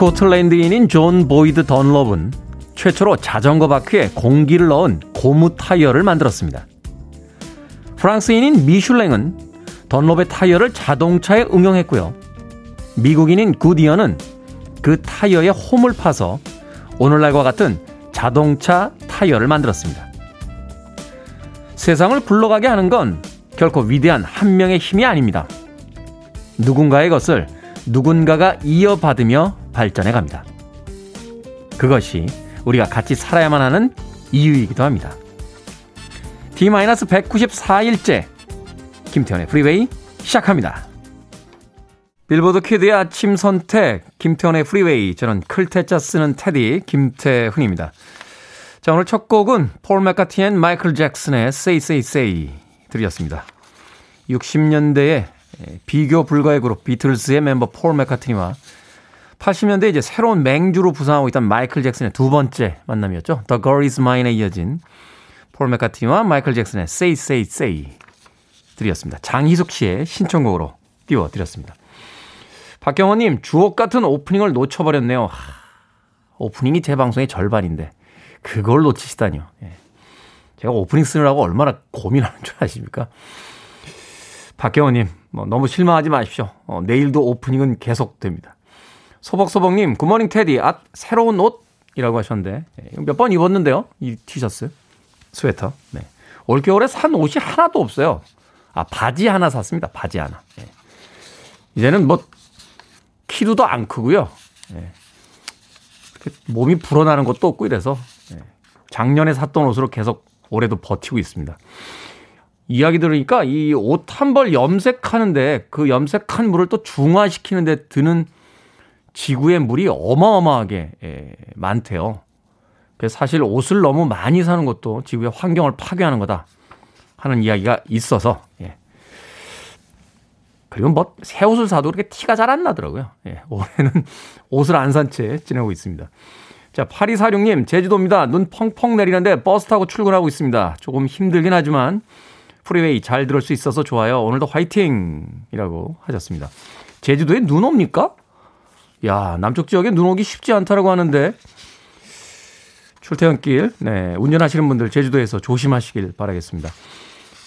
스코틀랜드인인 존 보이드 던롭은 최초로 자전거 바퀴에 공기를 넣은 고무 타이어를 만들었습니다. 프랑스인인 미슐랭은 던롭의 타이어를 자동차에 응용했고요. 미국인인 굿이어는 그 타이어에 홈을 파서 오늘날과 같은 자동차 타이어를 만들었습니다. 세상을 굴러가게 하는 건 결코 위대한 한 명의 힘이 아닙니다. 누군가의 것을 누군가가 이어받으며 발전해 갑니다. 그것이 우리가 같이 살아야만 하는 이유이기도 합니다. D-194일째 김태훈의 프리웨이 시작합니다. 빌보드 키드의 아침 선택 김태현의 프리웨이 저는 클 태 자 쓰는 테디 김태훈입니다. 자 오늘 첫 곡은 폴 맥카트니 and 마이클 잭슨의 Say Say Say 들이었습니다. 60년대에 비교 불가의 그룹 비틀스의 멤버 폴 맥카트니와 80년대 이제 새로운 맹주로 부상하고 있던 마이클 잭슨의 두 번째 만남이었죠. The Girl Is Mine에 이어진 폴 맥카트니와 마이클 잭슨의 Say Say Say 드렸습니다. 장희숙 씨의 신청곡으로 띄워드렸습니다. 박경호님 주옥 같은 오프닝을 놓쳐버렸네요. 하, 오프닝이 제 방송의 절반인데 그걸 놓치시다니요. 예. 제가 오프닝 쓰느라고 얼마나 고민하는 줄 아십니까? 박경호님, 뭐 너무 실망하지 마십시오. 어, 내일도 오프닝은 계속됩니다. 소복소복님, Good morning 테디, 아, 새로운 옷? 이라고 하셨는데, 예, 몇번 입었는데요? 이 티셔츠, 스웨터. 네. 올겨울에 산 옷이 하나도 없어요. 아, 바지 하나 샀습니다. 바지 하나. 예. 이제는 뭐, 키도 안 크고요. 예. 몸이 불어나는 것도 없고 이래서, 예. 작년에 샀던 옷으로 계속 올해도 버티고 있습니다. 이야기 들으니까 이 옷 한 벌 염색하는데 그 염색한 물을 또 중화시키는데 드는 지구의 물이 어마어마하게 예, 많대요. 그래서 사실 옷을 너무 많이 사는 것도 지구의 환경을 파괴하는 거다 하는 이야기가 있어서 예. 그리고 뭐 새 옷을 사도 그렇게 티가 잘 안 나더라고요. 예, 올해는 옷을 안 산 채 지내고 있습니다. 자, 8246님, 제주도입니다. 눈 펑펑 내리는데 버스 타고 출근하고 있습니다. 조금 힘들긴 하지만 프리웨이 잘 들을 수 있어서 좋아요. 오늘도 화이팅! 이라고 하셨습니다. 제주도에 눈 옵니까? 야, 남쪽 지역에 눈 오기 쉽지 않다라고 하는데, 출퇴근길, 네, 운전하시는 분들 제주도에서 조심하시길 바라겠습니다.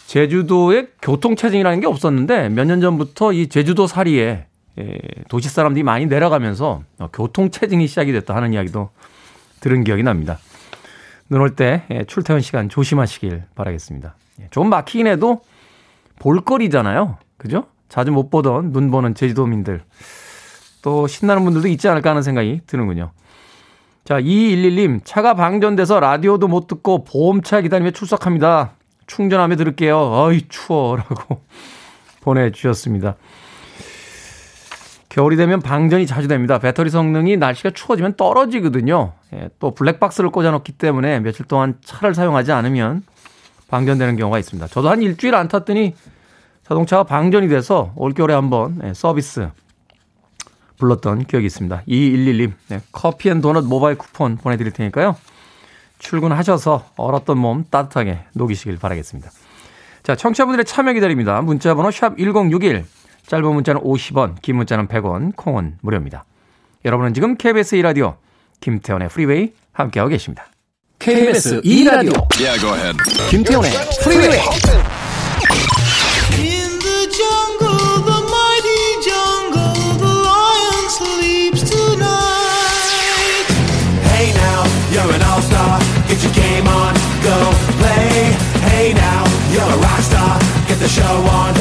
제주도에 교통체증이라는 게 없었는데, 몇 년 전부터 이 제주도 사리에 예, 도시 사람들이 많이 내려가면서 교통체증이 시작이 됐다 하는 이야기도 들은 기억이 납니다. 눈 올때 예, 출퇴근 시간 조심하시길 바라겠습니다. 예, 좀 막히긴 해도 볼거리잖아요. 그죠? 자주 못 보던 눈 보는 제주도민들. 또 신나는 분들도 있지 않을까 하는 생각이 드는군요. 자, 2211님, 차가 방전돼서 라디오도 못 듣고 보험차 기다리며 출석합니다. 충전하며 들을게요. 어이, 추워. 라고 보내주셨습니다. 겨울이 되면 방전이 자주 됩니다. 배터리 성능이 날씨가 추워지면 떨어지거든요. 예, 또 블랙박스를 꽂아놓기 때문에 며칠 동안 차를 사용하지 않으면 방전되는 경우가 있습니다. 저도 한 일주일 안 탔더니 자동차가 방전이 돼서 올겨울에 한번 네, 서비스 불렀던 기억이 있습니다. 2211님, 네, 커피 and 도넛 모바일 쿠폰 보내드릴 테니까요. 출근하셔서 얼었던 몸 따뜻하게 녹이시길 바라겠습니다. 자, 청취자분들의 참여 기다립니다. 문자번호 샵 1061, 짧은 문자는 50원, 긴 문자는 100원, 콩은 무료입니다. 여러분은 지금 KBS 2라디오 김태훈의 프리웨이 함께하고 계십니다. KBS 2라디오 yeah. 김태훈의 프리웨이 the show on.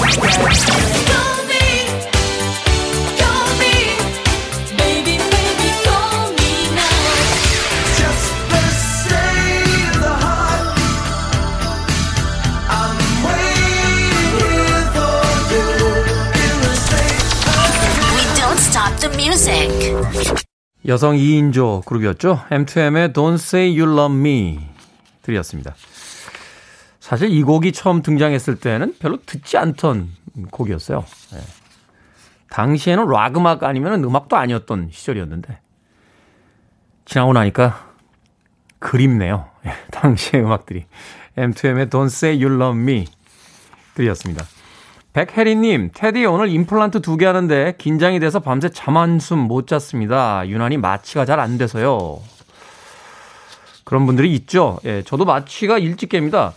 여성 2인조 그룹이었죠. M2M의 Don't Say You Love Me 들이었습니다. 사실 이 곡이 처음 등장했을 때는 별로 듣지 않던 곡이었어요. 네. 당시에는 락 음악 아니면 음악도 아니었던 시절이었는데 지나고 나니까 그립네요. 네, 당시의 음악들이. M2M의 Don't Say You Love Me 들이었습니다. 백혜리님, 테디 오늘 임플란트 두 개 하는데 긴장이 돼서 밤새 잠 한숨 못 잤습니다. 유난히 마취가 잘 안 돼서요. 그런 분들이 있죠. 예, 저도 마취가 일찍 깹니다.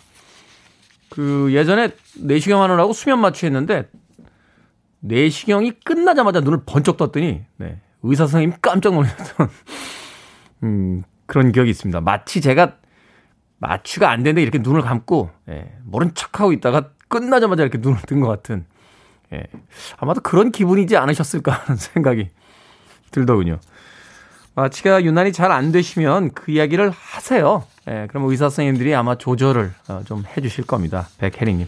그 예전에 내시경 하느라고 수면 마취했는데 내시경이 끝나자마자 눈을 번쩍 떴더니 네, 의사 선생님 깜짝 놀랐던 음, 그런 기억이 있습니다. 마치 제가 마취가 안 되는데 이렇게 눈을 감고 예, 모른 척하고 있다가 끝나자마자 이렇게 눈을 뜬 것 같은 예, 아마도 그런 기분이지 않으셨을까 하는 생각이 들더군요. 마취가 유난히 잘 안 되시면 그 이야기를 하세요. 예, 그럼 의사 선생님들이 아마 조절을 어, 좀 해주실 겁니다. 백혜리님.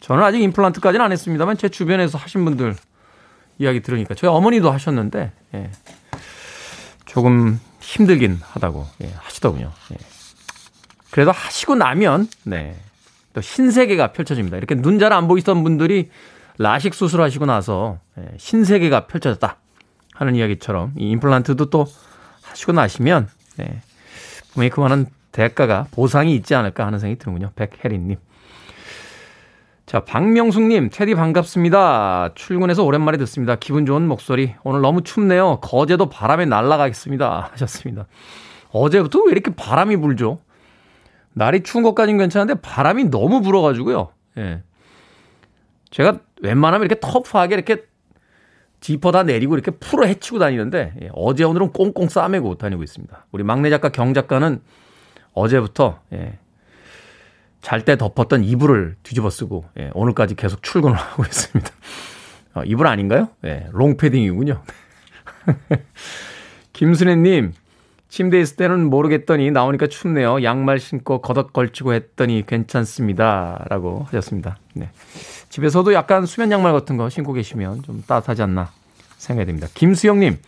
저는 아직 임플란트까지는 안 했습니다만 제 주변에서 하신 분들 이야기 들으니까 저희 어머니도 하셨는데 예, 조금 힘들긴 하다고 예, 하시더군요. 예. 그래도 하시고 나면 네, 또 신세계가 펼쳐집니다. 이렇게 눈 잘 안 보이던 분들이 라식 수술하시고 나서 예, 신세계가 펼쳐졌다 하는 이야기처럼 이 임플란트도 또 하시고 나시면 네, 분명히 그만한 대가가 보상이 있지 않을까 하는 생각이 드는군요. 백혜린님. 자, 박명숙님, 테디 반갑습니다. 출근해서 오랜만에 듣습니다. 기분 좋은 목소리. 오늘 너무 춥네요. 거제도 바람에 날아가겠습니다. 하셨습니다. 어제부터 왜 이렇게 바람이 불죠? 날이 추운 것까지는 괜찮은데 바람이 너무 불어가지고요. 예. 제가 웬만하면 이렇게 터프하게 이렇게 지퍼 다 내리고 이렇게 풀어 헤치고 다니는데 예. 어제 오늘은 꽁꽁 싸매고 다니고 있습니다. 우리 막내 작가 경 작가는 어제부터 예. 잘 때 덮었던 이불을 뒤집어 쓰고 예. 오늘까지 계속 출근을 하고 있습니다. 어, 이불 아닌가요? 예. 롱패딩이군요. 김순애님, 침대에 있을 때는 모르겠더니 나오니까 춥네요. 양말 신고 걷어 걸치고 했더니 괜찮습니다. 라고 하셨습니다. 네. 집에서도 약간 수면 양말 같은 거 신고 계시면 좀 따뜻하지 않나 생각이 됩니다. 김수영님,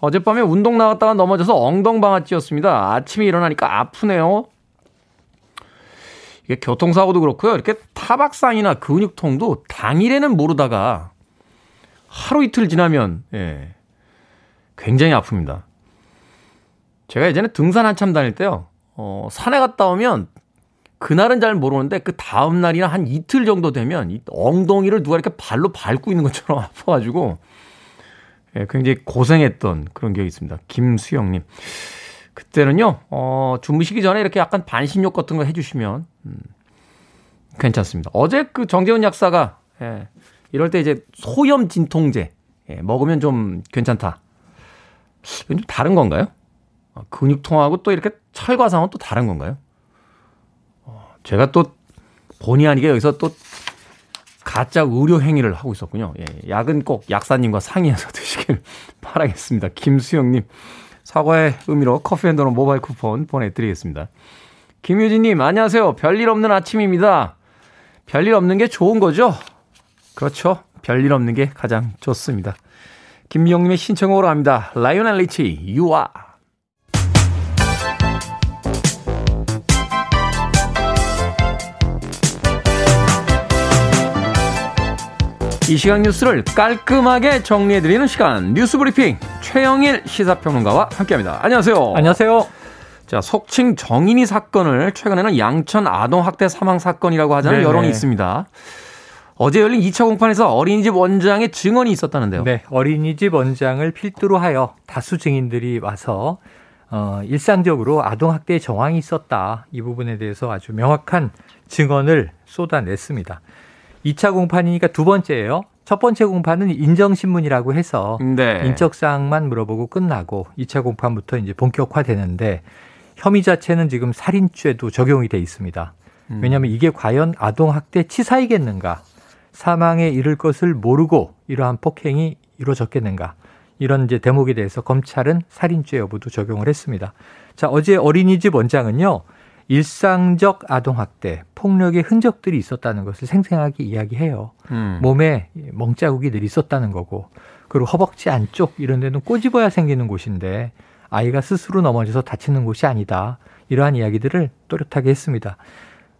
어젯밤에 운동 나갔다가 넘어져서 엉덩방아 찧었습니다. 아침에 일어나니까 아프네요. 이게 교통사고도 그렇고요. 이렇게 타박상이나 근육통도 당일에는 모르다가 하루 이틀 지나면, 예, 굉장히 아픕니다. 제가 예전에 등산 한참 다닐 때요. 어, 산에 갔다 오면 그날은 잘 모르는데 그 다음 날이나 한 이틀 정도 되면 이 엉덩이를 누가 이렇게 발로 밟고 있는 것처럼 아파가지고 예, 굉장히 고생했던 그런 기억이 있습니다. 김수영님. 그때는요, 어, 주무시기 전에 이렇게 약간 반신욕 같은 거 해주시면, 음, 괜찮습니다. 어제 그 정재훈 약사가, 예, 이럴 때 이제 소염 진통제, 예, 먹으면 좀 괜찮다. 좀 다른 건가요? 어, 근육통하고 또 이렇게 찰과상은 또 다른 건가요? 어, 제가 또 본의 아니게 여기서 또 가짜 의료 행위를 하고 있었군요. 예, 약은 꼭 약사님과 상의해서 드시길 바라겠습니다. 김수영님, 사과의 의미로 커피 and 도넛 모바일 쿠폰 보내드리겠습니다. 김유진님, 안녕하세요. 별일 없는 아침입니다. 별일 없는 게 좋은 거죠? 그렇죠. 별일 없는 게 가장 좋습니다. 김미영님의 신청곡으로 갑니다. 라이오넬 리치, Are. 이 시간 뉴스를 깔끔하게 정리해드리는 시간 뉴스 브리핑 최영일 시사평론가와 함께합니다. 안녕하세요. 안녕하세요. 자 속칭 정인이 사건을 최근에는 양천 아동 학대 사망 사건이라고 하자는 네네. 여론이 있습니다. 어제 열린 2차 공판에서 어린이집 원장의 증언이 있었다는데요. 네, 어린이집 원장을 필두로 하여 다수 증인들이 와서 어, 일상적으로 아동 학대의 정황이 있었다. 이 부분에 대해서 아주 명확한 증언을 쏟아냈습니다. 2차 공판이니까 두 번째예요. 첫 번째 공판은 인정신문이라고 해서 네. 인적사항만 물어보고 끝나고 2차 공판부터 이제 본격화되는데 혐의 자체는 지금 살인죄도 적용이 돼 있습니다. 음. 왜냐하면 이게 과연 아동학대 치사이겠는가 사망에 이를 것을 모르고 이러한 폭행이 이루어졌겠는가 이런 이제 대목에 대해서 검찰은 살인죄 여부도 적용을 했습니다. 자, 어제 어린이집 원장은요. 일상적 아동학대, 폭력의 흔적들이 있었다는 것을 생생하게 이야기해요. 음. 몸에 멍자국이 늘 있었다는 거고, 그리고 허벅지 안쪽 이런 데는 꼬집어야 생기는 곳인데, 아이가 스스로 넘어져서 다치는 곳이 아니다. 이러한 이야기들을 또렷하게 했습니다.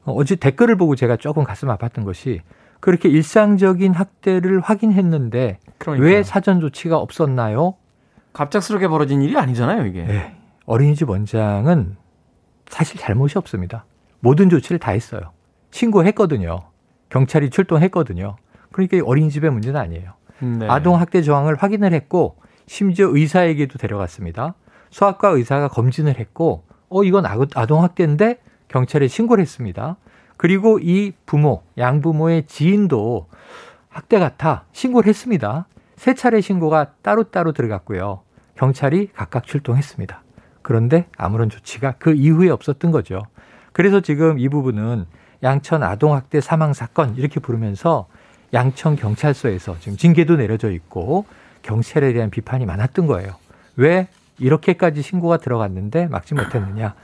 어, 어제 댓글을 보고 제가 조금 가슴 아팠던 것이, 그렇게 일상적인 학대를 확인했는데, 그러니까요. 왜 사전 조치가 없었나요? 갑작스럽게 벌어진 일이 아니잖아요, 이게. 네. 어린이집 원장은 사실 잘못이 없습니다. 모든 조치를 다 했어요. 신고했거든요. 경찰이 출동했거든요. 그러니까 어린이집의 문제는 아니에요. 네. 아동 학대 정황을 확인을 했고 심지어 의사에게도 데려갔습니다. 소아과 의사가 검진을 했고 어 이건 아동 학대인데 경찰에 신고를 했습니다. 그리고 이 부모, 양부모의 지인도 학대 같아 신고를 했습니다. 세 차례 신고가 따로따로 들어갔고요. 경찰이 각각 출동했습니다. 그런데 아무런 조치가 그 이후에 없었던 거죠. 그래서 지금 이 부분은 양천 아동학대 사망 사건 이렇게 부르면서 양천 경찰서에서 지금 징계도 내려져 있고 경찰에 대한 비판이 많았던 거예요. 왜 이렇게까지 신고가 들어갔는데 막지 못했느냐.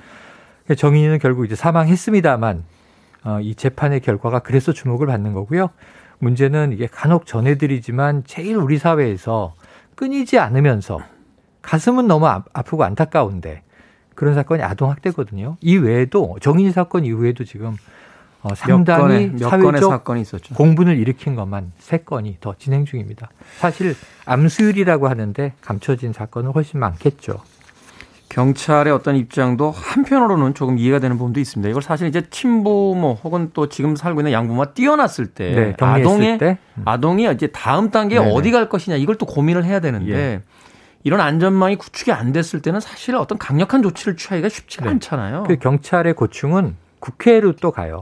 정인이는 결국 이제 사망했습니다만 어, 이 재판의 결과가 그래서 주목을 받는 거고요. 문제는 이게 간혹 전해드리지만 제일 우리 사회에서 끊이지 않으면서 가슴은 너무 아, 아프고 안타까운데 그런 사건이 아동학대거든요. 이 외에도 정인이 사건 이후에도 지금 어, 상당히 몇 건의, 몇 사건이 있었죠. 공분을 일으킨 것만 세 건이 더 진행 중입니다. 사실 암수율이라고 하는데 감춰진 사건은 훨씬 많겠죠. 경찰의 어떤 입장도 한편으로는 조금 이해가 되는 부분도 있습니다. 이걸 사실 이제 친부모 혹은 또 지금 살고 있는 양부모가 뛰어났을 때 네, 아동의 때? 음. 아동이 이제 다음 단계에 네네. 어디 갈 것이냐 이걸 또 고민을 해야 되는데 예. 이런 안전망이 구축이 안 됐을 때는 사실 어떤 강력한 조치를 취하기가 쉽지가 네. 않잖아요. 그 경찰의 고충은 국회로 또 가요.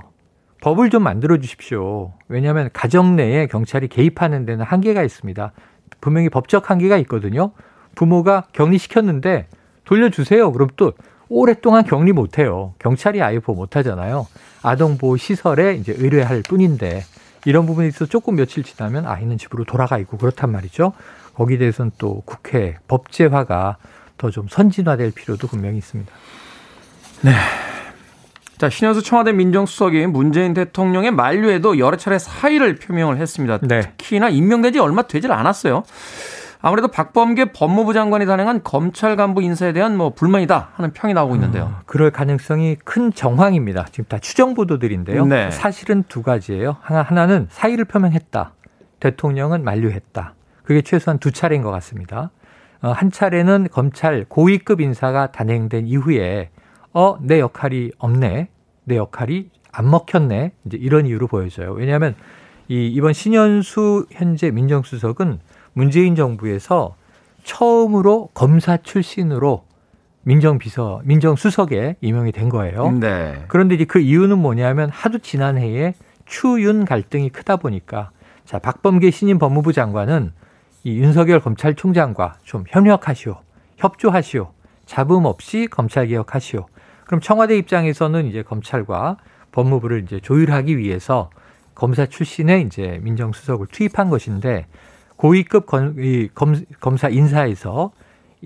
법을 좀 만들어 주십시오. 왜냐하면 가정 내에 경찰이 개입하는 데는 한계가 있습니다. 분명히 법적 한계가 있거든요. 부모가 격리시켰는데 돌려주세요. 그럼 또 오랫동안 격리 못해요. 경찰이 아예 보호 못하잖아요. 아동보호 시설에 이제 의뢰할 뿐인데 이런 부분에 있어서 조금 며칠 지나면 아이는 집으로 돌아가 있고 그렇단 말이죠. 거기에 대해서는 또 국회 법제화가 더 좀 선진화될 필요도 분명히 있습니다. 네. 자, 신현수 청와대 민정수석이 문재인 대통령의 만류에도 여러 차례 사의를 표명을 했습니다. 네. 특히나 임명된 지 얼마 되질 않았어요. 아무래도 박범계 법무부 장관이 단행한 검찰 간부 인사에 대한 뭐 불만이다 하는 평이 나오고 있는데요. 어, 그럴 가능성이 큰 정황입니다. 지금 다 추정 보도들인데요. 네. 사실은 두 가지예요. 하나, 하나는 사의를 표명했다. 대통령은 만류했다. 그게 최소한 두 차례인 것 같습니다. 어, 한 차례는 검찰 고위급 인사가 단행된 이후에 어, 내 역할이 없네. 내 역할이 안 먹혔네. 이제 이런 이유로 보여져요. 왜냐하면 이 이번 신현수 현재 민정수석은 문재인 정부에서 처음으로 검사 출신으로 민정비서, 민정수석에 임명이 된 거예요. 네. 그런데 이제 그 이유는 뭐냐면 하도 지난해에 추윤 갈등이 크다 보니까 자, 박범계 신임 법무부 장관은 이 윤석열 검찰총장과 좀 협력하시오. 협조하시오. 잡음 없이 검찰 개혁하시오. 그럼 청와대 입장에서는 이제 검찰과 법무부를 이제 조율하기 위해서 검사 출신의 이제 민정수석을 투입한 것인데 고위급 검, 검, 사 인사에서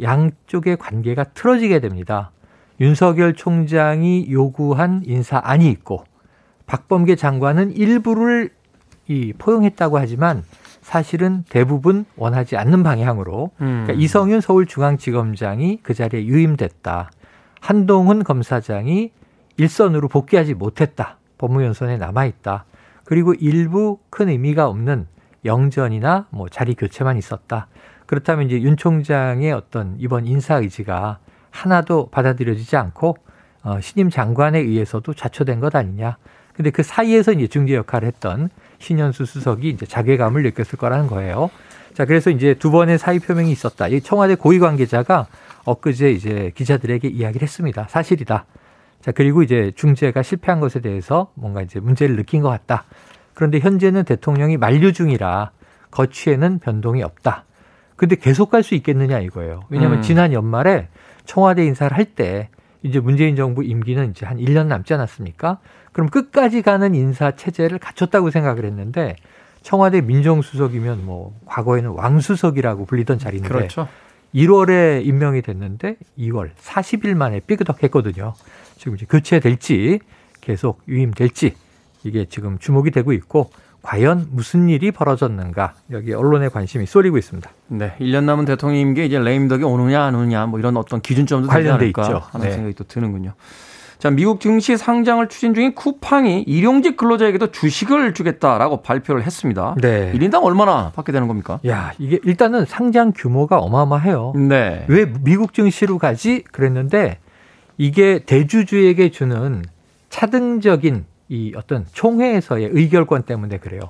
양쪽의 관계가 틀어지게 됩니다. 윤석열 총장이 요구한 인사안이 있고 박범계 장관은 일부를 이 포용했다고 하지만 사실은 대부분 원하지 않는 방향으로 음. 그러니까 이성윤 서울중앙지검장이 그 자리에 유임됐다. 한동훈 검사장이 일선으로 복귀하지 못했다. 법무연수원에 남아있다. 그리고 일부 큰 의미가 없는 영전이나 뭐 자리 교체만 있었다. 그렇다면 이제 윤 총장의 어떤 이번 인사 의지가 하나도 받아들여지지 않고 어, 신임 장관에 의해서도 자초된 것 아니냐. 근데 그 사이에서 이제 중재 역할을 했던 신현수 수석이 이제 자괴감을 느꼈을 거라는 거예요. 자, 그래서 이제 두 번의 사의 표명이 있었다. 이 청와대 고위 관계자가 엊그제 이제 기자들에게 이야기를 했습니다. 사실이다. 자, 그리고 이제 중재가 실패한 것에 대해서 뭔가 이제 문제를 느낀 것 같다. 그런데 현재는 대통령이 만류 중이라 거취에는 변동이 없다. 근데 계속 갈 수 있겠느냐 이거예요. 왜냐하면 음. 지난 연말에 청와대 인사를 할 때 이제 문재인 정부 임기는 이제 한 1년 남지 않았습니까? 그럼 끝까지 가는 인사 체제를 갖췄다고 생각을 했는데 청와대 민정수석이면 뭐 과거에는 왕수석이라고 불리던 자리인데 그렇죠. 1월에 임명이 됐는데 2월 40일 만에 삐그덕했거든요. 지금 이제 교체될지 계속 유임될지 이게 지금 주목이 되고 있고 과연 무슨 일이 벌어졌는가 여기 언론의 관심이 쏠리고 있습니다. 네, 1년 남은 대통령님께 이제 레임덕이 오느냐 안 오느냐 뭐 이런 어떤 기준점도 관련돼 있죠. 하는 네. 생각이 또 드는군요. 자, 미국 증시 상장을 추진 중인 쿠팡이 일용직 근로자에게도 주식을 주겠다라고 발표를 했습니다. 네. 1인당 얼마나 받게 되는 겁니까? 야, 이게 일단은 상장 규모가 어마어마해요. 네. 왜 미국 증시로 가지? 그랬는데 이게 대주주에게 주는 차등적인 이 어떤 총회에서의 의결권 때문에 그래요.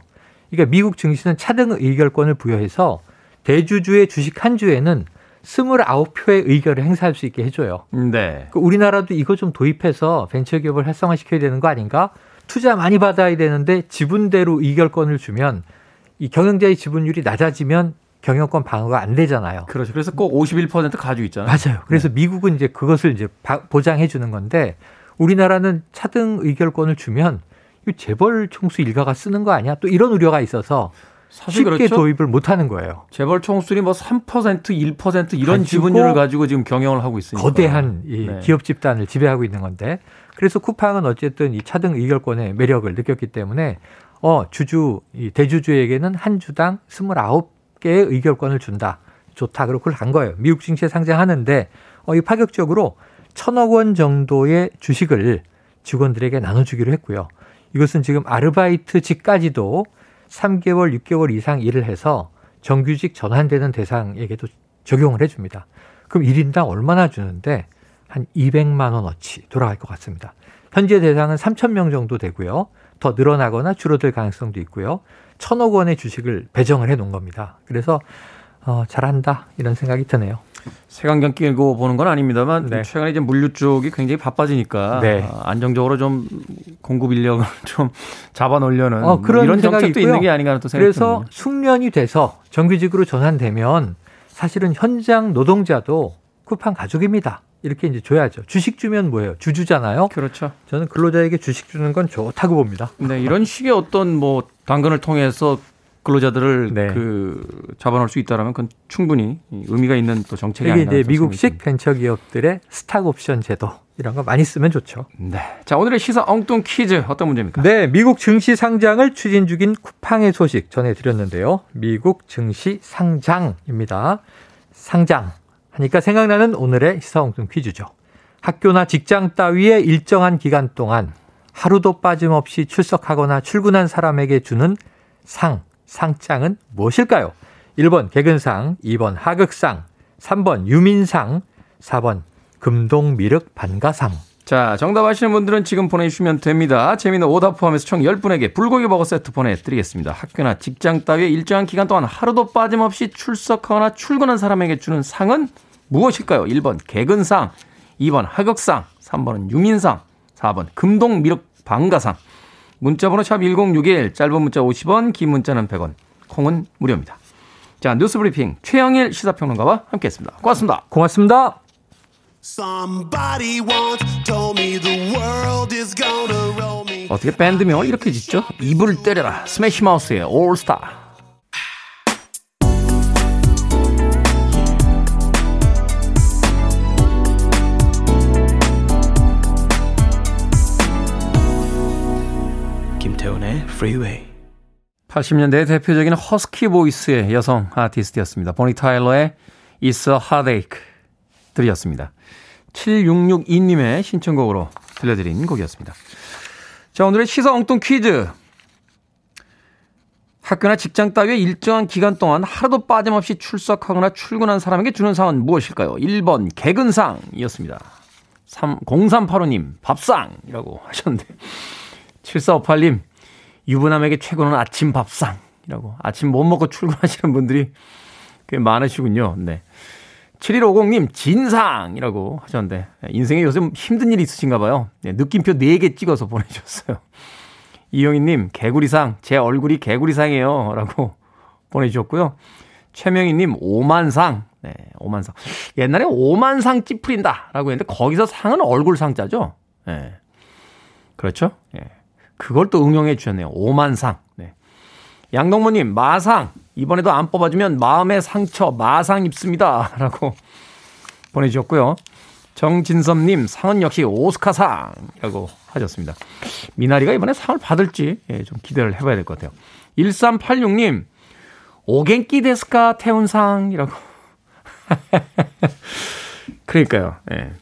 그러니까 미국 증시는 차등 의결권을 부여해서 대주주의 주식 한 주에는 29표의 의결을 행사할 수 있게 해줘요. 네. 그 우리나라도 이거 좀 도입해서 벤처기업을 활성화시켜야 되는 거 아닌가? 투자 많이 받아야 되는데 지분대로 의결권을 주면 이 경영자의 지분율이 낮아지면 경영권 방어가 안 되잖아요. 그렇죠. 그래서 꼭 51% 가지고 있잖아요. 맞아요. 그래서 네. 미국은 이제 그것을 이제 보장해 주는 건데 우리나라는 차등 의결권을 주면 이 재벌 총수 일가가 쓰는 거 아니야? 또 이런 우려가 있어서 쉽게 그렇죠? 도입을 못 하는 거예요. 재벌 총수들이 뭐 3%, 1% 이런 지분율을 가지고 지금 경영을 하고 있으니까. 거대한 이 네. 기업 집단을 지배하고 있는 건데 그래서 쿠팡은 어쨌든 이 차등 의결권의 매력을 느꼈기 때문에 어, 주주 이 대주주에게는 한 주당 29개의 의결권을 준다. 좋다. 그리고 그걸 간 거예요. 미국 증시에 상장하는데 어, 이 파격적으로 천억 원 정도의 주식을 직원들에게 나눠주기로 했고요. 이것은 지금 아르바이트직까지도 3개월, 6개월 이상 일을 해서 정규직 전환되는 대상에게도 적용을 해줍니다. 그럼 1인당 얼마나 주는데 한 200만 원어치 돌아갈 것 같습니다. 현재 대상은 3천 명 정도 되고요. 더 늘어나거나 줄어들 가능성도 있고요. 천억 원의 주식을 배정을 해 놓은 겁니다. 그래서 어, 잘한다 이런 생각이 드네요. 세강경 끼고 보는 건 아닙니다만 네. 최근에 이제 물류 쪽이 굉장히 바빠지니까 네. 어, 안정적으로 좀 공급 인력을 좀 잡아 놓으려는 어, 그런 이런 정책도 있고요. 있는 게 아닌가 또 생각이 그래서 듭니다. 숙련이 돼서 정규직으로 전환되면 사실은 현장 노동자도 쿠팡 가족입니다. 이렇게 이제 줘야죠. 주식 주면 뭐예요? 주주잖아요. 그렇죠. 저는 근로자에게 주식 주는 건 좋다고 봅니다. 네, 이런 식의 어떤 뭐 당근을 통해서 근로자들을 네. 그 잡아놓을 수 있다라면 그건 충분히 의미가 있는 또 정책이 아닌가. 이제 미국식 벤처 기업들의 스탁 옵션 제도 이런 거 많이 쓰면 좋죠. 네. 자, 오늘의 시사 엉뚱 퀴즈 어떤 문제입니까? 네, 미국 증시 상장을 추진 중인 쿠팡의 소식 전해 드렸는데요. 미국 증시 상장입니다. 상장 하니까 생각나는 오늘의 시사 엉뚱 퀴즈죠. 학교나 직장 따위에 일정한 기간 동안 하루도 빠짐없이 출석하거나 출근한 사람에게 주는 상 상장은 무엇일까요? 1번 개근상, 2번 하극상, 3번 유민상, 4번 금동미륵 반가상. 자, 정답 아시는 분들은 지금 보내주시면 됩니다. 재미는 오답 포함해서 총 10분에게 불고기 버거 세트 보내드리겠습니다. 학교나 직장 따위에 일정한 기간 동안 하루도 빠짐없이 출석하거나 출근한 사람에게 주는 상은 무엇일까요? 1번 개근상, 2번 하극상, 3번은 유민상, 4번 금동미륵 반가상. 문자번호 샵 1061, 짧은 문자 50원, 긴 문자는 100원, 콩은 무료입니다. 자, 뉴스 브리핑 최영일 시사평론가와 함께했습니다. 고맙습니다. 고맙습니다. 어떻게 밴드명을 이렇게 짓죠? 이불 때려라. 스매시 마우스의 올스타. 김태훈의 Freeway. 80년대 대표적인 허스키 보이스의 여성 아티스트였습니다. 보니 타일러의 It's a Heartache 들이었습니다. 7662님의 신청곡으로 들려드린 곡이었습니다. 자, 오늘의 시사 엉뚱 퀴즈. 학교나 직장 따위에 일정한 기간 동안 하루도 빠짐없이 출석하거나 출근한 사람에게 주는 상은 무엇일까요? 1번 개근상이었습니다. 3, 0385님 밥상이라고 하셨는데 7458님 유부남에게 최고는 아침 밥상이라고. 아침 못 먹고 출근하시는 분들이 꽤 많으시군요. 네. 7150님, 진상이라고 하셨는데, 인생에 요즘 힘든 일이 있으신가 봐요. 네, 느낌표 4개 찍어서 보내주셨어요. 이영희님, 개구리상, 제 얼굴이 개구리상이에요. 라고 보내주셨고요. 최명희님, 오만상. 네, 오만상. 옛날에 오만상 찌푸린다. 라고 했는데, 거기서 상은 얼굴 상자죠. 네. 그렇죠? 예. 그걸 또 응용해 주셨네요. 오만상. 네. 양동무님, 마상. 이번에도 안 뽑아주면 마음의 상처, 마상 입습니다. 라고 보내주셨고요. 정진섭님, 상은 역시 오스카상이라고 하셨습니다. 미나리가 이번에 상을 받을지 예, 좀 기대를 해봐야 될 것 같아요. 1386님, 오겐끼 데스카 태운상이라고. 그러니까요. 예.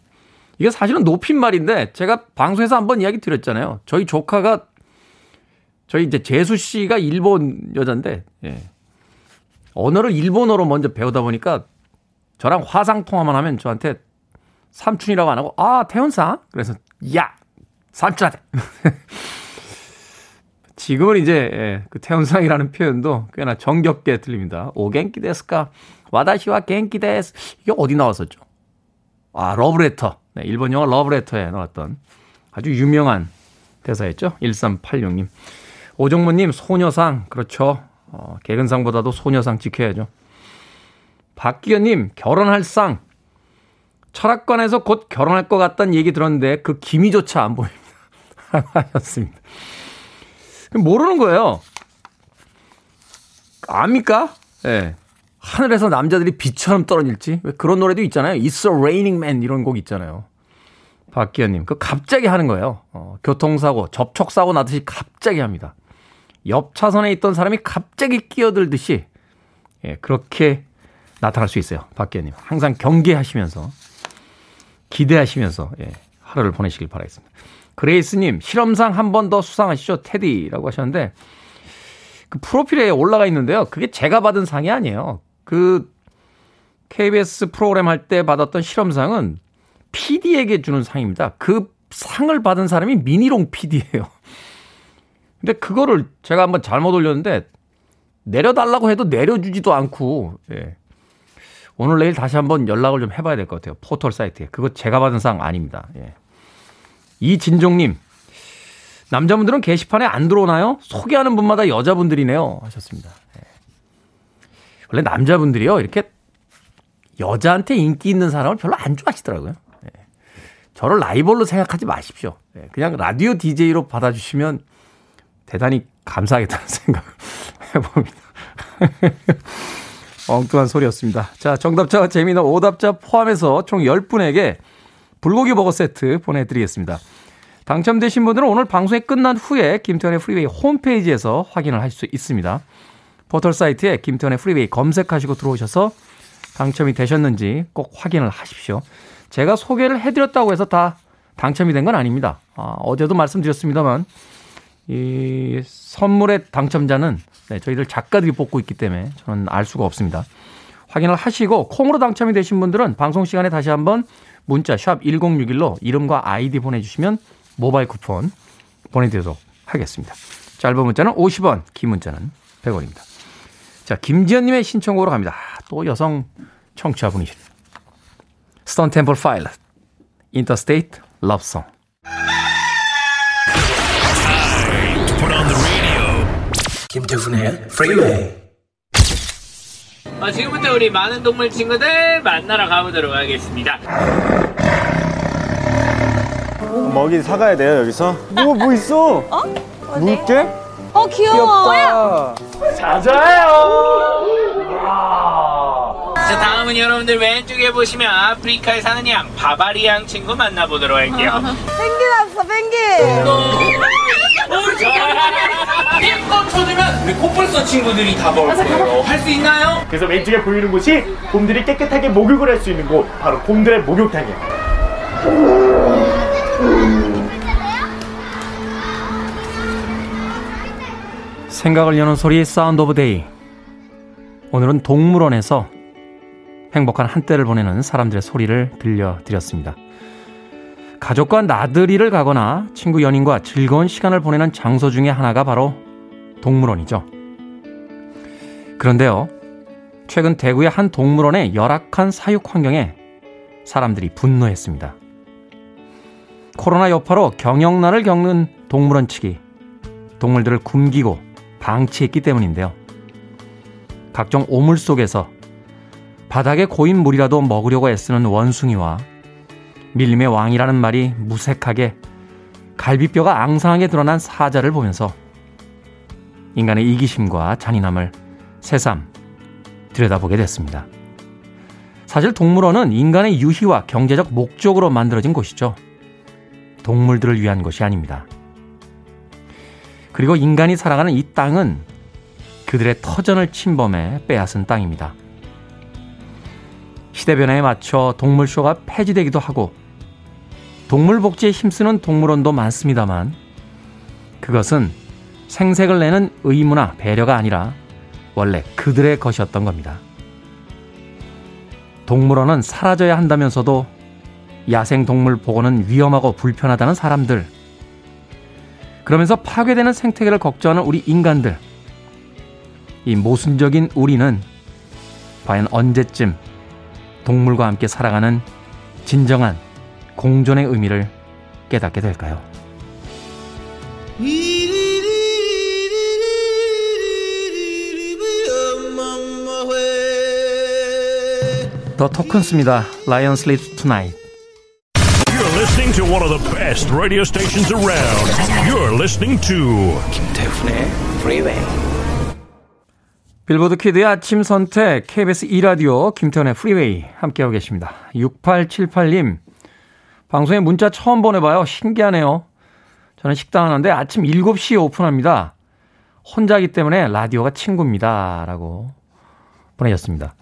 이게 사실은 높임말인데 제가 방송에서 한번 이야기 드렸잖아요. 저희 조카가 저희 이제 재수 씨가 일본 여잔데 예. 언어를 일본어로 먼저 배우다 보니까 저랑 화상 통화만 하면 저한테 삼촌이라고 안 하고 아 태훈상 그래서 야 삼촌한테 지금은 이제 예, 그 태운상이라는 표현도 꽤나 정겹게 들립니다. 오겐키 데스까 와다시와 겐키 데스 이게 어디 나왔었죠? 아 러브레터 네, 일본 영화 러브레터에 나왔던 아주 유명한 대사였죠. 1386님 오정모님 소녀상 그렇죠. 어, 개근상보다도 소녀상 지켜야죠. 박기현님 결혼할 상 철학관에서 곧 결혼할 것 같다는 얘기 들었는데 그 기미조차 안 보입니다. 하셨습니다. 모르는 거예요. 압니까? 예. 네. 하늘에서 남자들이 비처럼 떨어질지? 왜 그런 노래도 있잖아요. It's a raining man 이런 곡 있잖아요. 박기현님, 그 갑자기 하는 거예요. 어, 교통사고, 접촉사고 나듯이 갑자기 합니다. 옆 차선에 있던 사람이 갑자기 끼어들듯이 예, 그렇게 나타날 수 있어요. 박기현님. 항상 경계하시면서 기대하시면서 예, 하루를 보내시길 바라겠습니다. 그레이스님, 실험상 한 번 더 수상하시죠. 테디라고 하셨는데, 그 프로필에 올라가 있는데요. 그게 제가 받은 상이 아니에요. 그 KBS 프로그램 할 때 받았던 실험상은 PD에게 주는 상입니다. 그 상을 받은 사람이 미니롱 PD예요. 근데 그거를 제가 한번 잘못 올렸는데 내려달라고 해도 내려주지도 않고 예. 오늘 내일 다시 한번 연락을 좀 해봐야 될 것 같아요. 포털 사이트에. 그거 제가 받은 상 아닙니다. 예. 이진종님, 남자분들은 게시판에 안 들어오나요? 소개하는 분마다 여자분들이네요. 하셨습니다. 예. 원래 남자분들이요, 이렇게 여자한테 인기 있는 사람을 별로 안 좋아하시더라고요. 예. 저를 라이벌로 생각하지 마십시오. 예. 그냥 라디오 DJ로 받아주시면 대단히 감사하겠다는 생각을 해봅니다. 엉뚱한 소리였습니다. 자, 정답자와 재미있는 오답자 포함해서 총 10분에게 불고기 버거 세트 보내드리겠습니다. 당첨되신 분들은 오늘 방송이 끝난 후에 김태훈의 프리웨이 홈페이지에서 확인을 할수 있습니다. 포털 사이트에 김태훈의 프리웨이 검색하시고 들어오셔서 당첨이 되셨는지 꼭 확인을 하십시오. 제가 소개를 해드렸다고 해서 다 당첨이 된 건 아닙니다. 아, 어제도 말씀드렸습니다만 이 선물의 당첨자는 네, 저희들 작가들이 뽑고 있기 때문에 저는 알 수가 없습니다. 확인을 하시고 콩으로 당첨이 되신 분들은 방송 시간에 다시 한번 문자 샵 1061로 이름과 아이디 보내주시면 모바일 쿠폰 보내드리도록 하겠습니다. 짧은 문자는 50원, 긴 문자는 100원입니다. 자, 김지연님의 신청곡으로 갑니다. 또 여성 청취자분이시네요. 스톤 템플 파일럿, Interstate Love Song. 김태훈의 프리웨이 어, 지금부터 우리 많은 동물 친구들 만나러 가보도록 하겠습니다. 먹이 사가야 돼요 여기서? 뭐뭐 있어? 어? 물개? 어 귀여워. 귀엽다. 자 다음은 여러분들 왼쪽에 보시면 아프리카에 사는 양 바바리양 친구 만나보도록 할게요. 펭귄 왔어 펭귄. 삐꼭 쳐주면 우리 코뿔소 친구들이 다 먹을 거예요. 할 수 있나요? 그래서 왼쪽에 보이는 곳이 곰들이 깨끗하게 목욕을 할 수 있는 곳 바로 곰들의 목욕탕이에요 생각을 여는 소리 Sound of Day. 오늘은 동물원에서 행복한 한때를 보내는 사람들의 소리를 들려드렸습니다. 가족과 나들이를 가거나 친구 연인과 즐거운 시간을 보내는 장소 중에 하나가 바로 동물원이죠. 그런데요, 최근 대구의 한 동물원의 열악한 사육 환경에 사람들이 분노했습니다. 코로나 여파로 경영난을 겪는 동물원 측이 동물들을 굶기고 방치했기 때문인데요. 각종 오물 속에서 바닥에 고인 물이라도 먹으려고 애쓰는 원숭이와 밀림의 왕이라는 말이 무색하게 갈비뼈가 앙상하게 드러난 사자를 보면서 인간의 이기심과 잔인함을 새삼 들여다보게 됐습니다. 사실 동물원은 인간의 유희와 경제적 목적으로 만들어진 곳이죠. 동물들을 위한 것이 아닙니다. 그리고 인간이 살아가는 이 땅은 그들의 터전을 침범해 빼앗은 땅입니다. 시대 변화에 맞춰 동물쇼가 폐지되기도 하고 동물 복지에 힘쓰는 동물원도 많습니다만 그것은 생색을 내는 의무나 배려가 아니라 원래 그들의 것이었던 겁니다. 동물원은 사라져야 한다면서도 야생 동물 보고는 위험하고 불편하다는 사람들. 그러면서 파괴되는 생태계를 걱정하는 우리 인간들. 이 모순적인 우리는 과연 언제쯤 동물과 함께 살아가는 진정한 공존의 의미를 깨닫게 될까요? 더 토큰스입니다. Lion Sleeps Tonight. To one of the best radio stations around. You're listening to 김태훈의 Freeway. Billboard Kid의 아침 선택 KBS 2라디오 김태훈의 Freeway 함께하고 계십니다. 6878님 방송에 문자 처음 보내봐요. 신기하네요. 저는 식당 하는데 아침 7시에 오픈합니다. 혼자기 때문에 라디오가 친구입니다. 라고 보내셨습니다.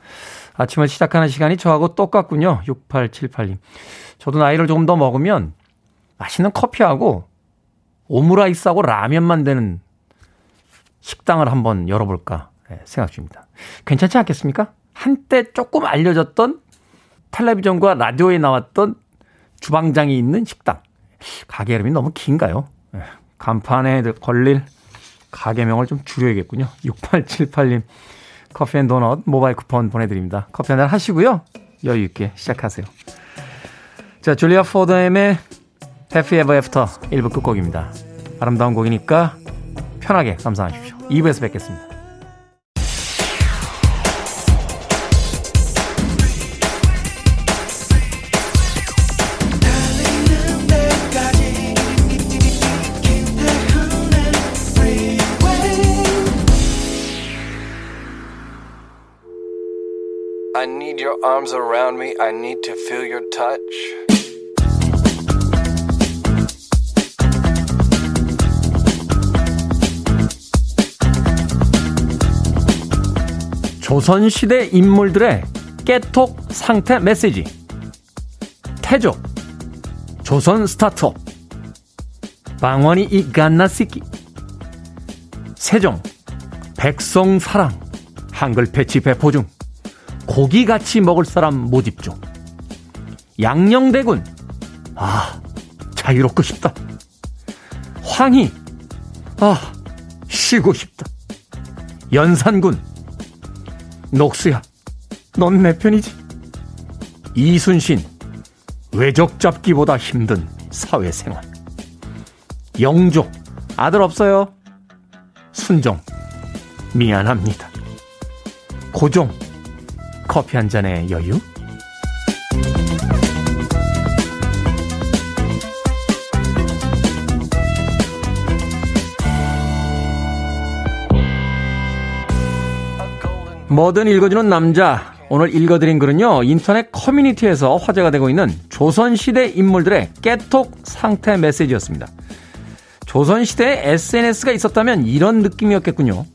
아침을 시작하는 시간이 저하고 똑같군요. 6878님. 저도 나이를 조금 더 먹으면 맛있는 커피하고 오므라이스하고 라면만 되는 식당을 한번 열어볼까 생각 중입니다. 괜찮지 않겠습니까? 한때 조금 알려졌던 텔레비전과 라디오에 나왔던 주방장이 있는 식당. 가게 이름이 너무 긴가요? 간판에 걸릴 가게명을 좀 줄여야겠군요. 6878님 커피 and 도넛 모바일 쿠폰 보내드립니다. 커피 한잔 하시고요. 여유 있게 시작하세요. 자, 줄리아 포드엠의 Happy Ever After 1부 끝곡입니다. 아름다운 곡이니까 편하게 감상하십시오. 2부에서 뵙겠습니다. Arms around me. I need to feel your touch. 조선시대 인물들의 깨톡 상태 메시지. 태조. 조선 스타트업. 방언이 이 갓나시키. 세종. 백성 사랑. 한글 패치 배포 중. 고기 같이 먹을 사람 모집 중. 양녕대군. 아, 자유롭고 싶다. 황희. 아, 쉬고 싶다. 연산군. 녹수야, 넌 내 편이지. 이순신. 외적 잡기보다 힘든 사회생활. 영조. 아들 없어요. 순정. 미안합니다. 고종. 커피 한 잔의 여유? 뭐든 읽어주는 남자. 오늘 읽어드린 글은요, 인터넷 커뮤니티에서 화제가 되고 있는 조선시대 인물들의 깨톡 상태 메시지였습니다. 조선시대에 SNS가 있었다면 이런 느낌이었겠군요.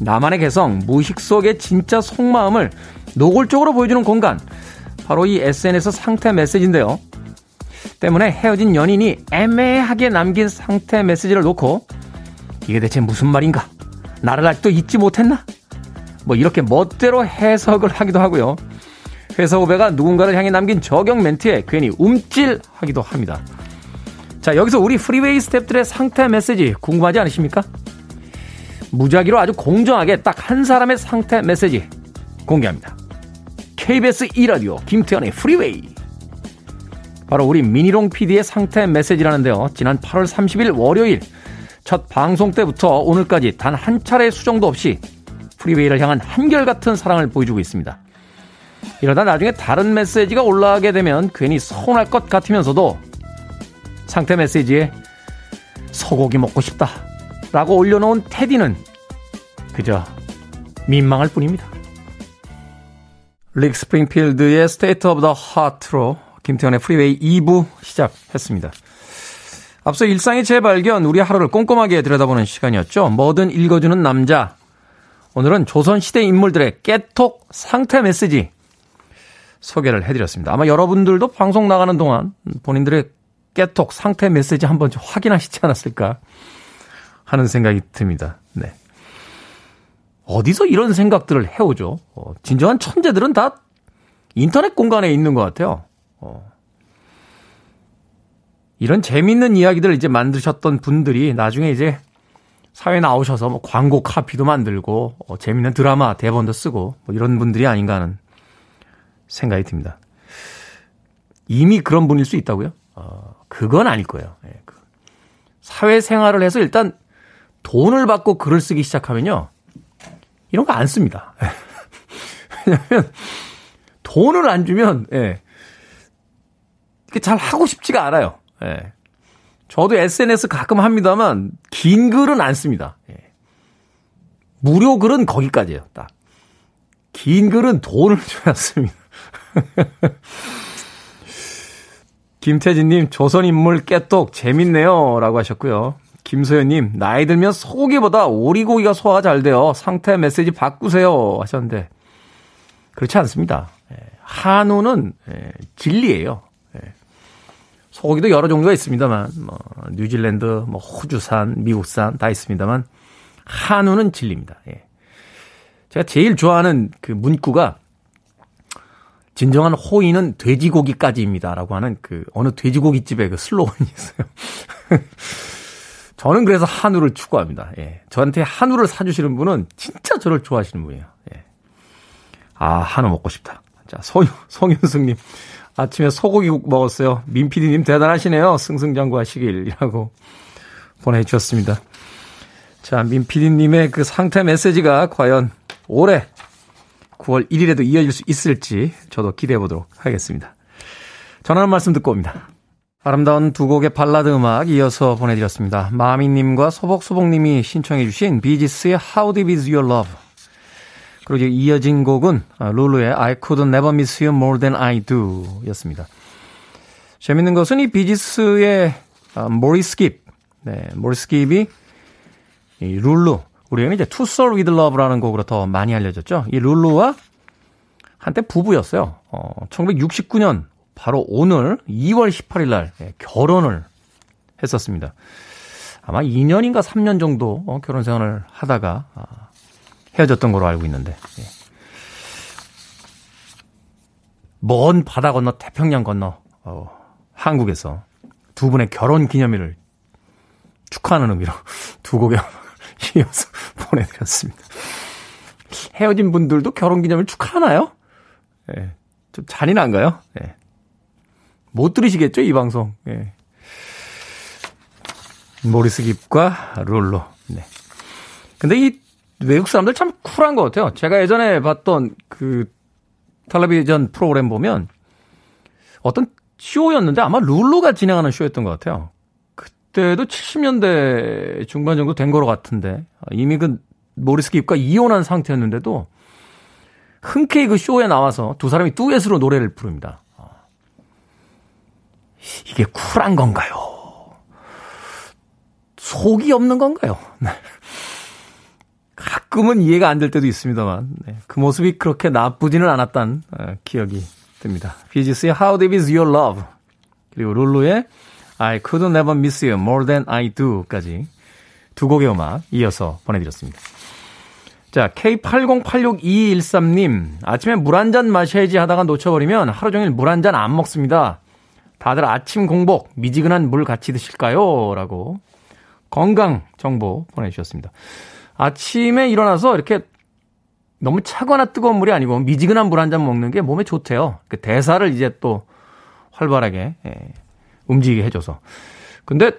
나만의 개성, 무식 속의 진짜 속마음을 노골적으로 보여주는 공간. 바로 이 SNS 상태 메시지인데요. 때문에 헤어진 연인이 애매하게 남긴 상태 메시지를 놓고 이게 대체 무슨 말인가? 나를 아직도 잊지 못했나? 뭐 이렇게 멋대로 해석을 하기도 하고요. 회사 후배가 누군가를 향해 남긴 저격 멘트에 괜히 움찔하기도 합니다. 자, 여기서 우리 Freeway 스탭들의 상태 메시지 궁금하지 않으십니까? 무작위로 아주 공정하게 딱 한 사람의 상태 메시지 공개합니다. KBS 2라디오 김태훈의 Freeway 바로 우리 미니롱 PD의 상태 메시지라는데요. 지난 8월 30일 월요일 첫 방송 때부터 오늘까지 단 한 차례 수정도 없이 Freeway를 향한 한결같은 사랑을 보여주고 있습니다. 이러다 나중에 다른 메시지가 올라가게 되면 괜히 서운할 것 같으면서도 상태 메시지에 소고기 먹고 싶다 라고 올려놓은 테디는 그저 민망할 뿐입니다. 릭 스프링필드의 State of the Heart로 김태훈의 Freeway 2부 시작했습니다. 앞서 일상의 재발견, 우리 하루를 꼼꼼하게 들여다보는 시간이었죠. 뭐든 읽어주는 남자. 오늘은 조선시대 인물들의 깨톡 상태 메시지 소개를 해드렸습니다. 아마 여러분들도 방송 나가는 동안 본인들의 깨톡 상태 메시지 한번 좀 확인하시지 않았을까 하는 생각이 듭니다. 네. 어디서 이런 생각들을 해오죠? 어, 진정한 천재들은 다 인터넷 공간에 있는 것 같아요. 어. 이런 재밌는 이야기들을 이제 만드셨던 분들이 나중에 이제 사회에 나오셔서 뭐 광고 카피도 만들고 어, 재밌는 드라마 대본도 쓰고 뭐 이런 분들이 아닌가 하는 생각이 듭니다. 이미 그런 분일 수 있다고요? 어, 그건 아닐 거예요. 예, 그 사회생활을 해서 일단 돈을 받고 글을 쓰기 시작하면요. 이런 거 안 씁니다. 왜냐면 돈을 안 주면 예. 이게 잘 하고 싶지가 않아요. 예. 저도 SNS 가끔 합니다만 긴 글은 안 씁니다. 예. 무료 글은 거기까지예요. 딱. 긴 글은 돈을 줘야 씁니다. 김태진님, 조선인물 깨똑 재밌네요. 라고 하셨고요. 김소연님, 나이 들면 소고기보다 오리고기가 소화가 잘 돼요. 상태 메시지 바꾸세요. 하셨는데, 그렇지 않습니다. 예, 한우는 예, 진리예요. 예. 소고기도 여러 종류가 있습니다만, 뭐, 뉴질랜드, 뭐, 호주산, 미국산 다 있습니다만, 한우는 진리입니다. 제가 제일 좋아하는 그 문구가, 진정한 호의는 돼지고기까지입니다라고 하는 그 어느 돼지고기 집의 그 슬로건이 있어요. 저는 그래서 한우를 추구합니다. 예. 저한테 한우를 사주시는 분은 진짜 저를 좋아하시는 분이에요. 예. 아, 한우 먹고 싶다. 자, 송, 송윤승님. 아침에 소고기국 먹었어요. 민피디님 대단하시네요. 승승장구하시길이라고 보내주셨습니다. 자, 민피디님의 그 상태 메시지가 과연 올해 9월 1일에도 이어질 수 있을지 저도 기대해 보도록 하겠습니다. 전하는 말씀 듣고 옵니다. 아름다운 두 곡의 발라드 음악 이어서 보내드렸습니다. 마미님과 소복소복님이 신청해주신 비지스의 How Deep Is Your Love 그리고 이어진 곡은 룰루의 I Couldn't Never Miss You More Than I Do 였습니다. 재밌는 것은 이 비지스의 모리스 깁, 네, 모리스 깁이 이 룰루, 우리는 이제 To Soul With Love라는 곡으로 더 많이 알려졌죠. 이 룰루와 한때 부부였어요. 어, 1969년 바로 오늘 2월 18일 날 예, 결혼을 했었습니다. 아마 2년인가 3년 정도 어, 결혼 생활을 하다가 아, 헤어졌던 걸로 알고 있는데 예. 먼 바다 건너 태평양 건너 어, 한국에서 두 분의 결혼 기념일을 축하하는 의미로 두 곡의 이어서 보내드렸습니다. 헤어진 분들도 결혼 기념일 축하하나요? 예. 좀 잔인한가요? 예. 못 들으시겠죠, 이 방송. 예. 모리스 깁과 롤로. 네. 근데 이 외국 사람들 참 쿨한 것 같아요. 제가 예전에 봤던 그 텔레비전 프로그램 보면 어떤 쇼였는데 아마 룰루가 진행하는 쇼였던 것 같아요. 그때도 70년대 중반 정도 된 거로 같은데 이미 그 모리스 깁과 이혼한 상태였는데도 흔쾌히 그 쇼에 나와서 두 사람이 듀엣으로 노래를 부릅니다. 이게 쿨한 건가요? 속이 없는 건가요? 네. 가끔은 이해가 안 될 때도 있습니다만 네. 그 모습이 그렇게 나쁘지는 않았단 어, 기억이 듭니다. 비지스의 How Deep Is Your Love 그리고 룰루의 I Couldn't Never Miss You More Than I Do까지 두 곡의 음악 이어서 보내드렸습니다. 자, K80862213님, 아침에 물 한 잔 마셔야지 하다가 놓쳐버리면 하루 종일 물 한 잔 안 먹습니다. 다들 아침 공복, 미지근한 물 같이 드실까요? 라고 건강 정보 보내주셨습니다. 아침에 일어나서 이렇게 너무 차거나 뜨거운 물이 아니고 미지근한 물 한 잔 먹는 게 몸에 좋대요. 그 대사를 이제 또 활발하게 예, 움직이게 해줘서. 근데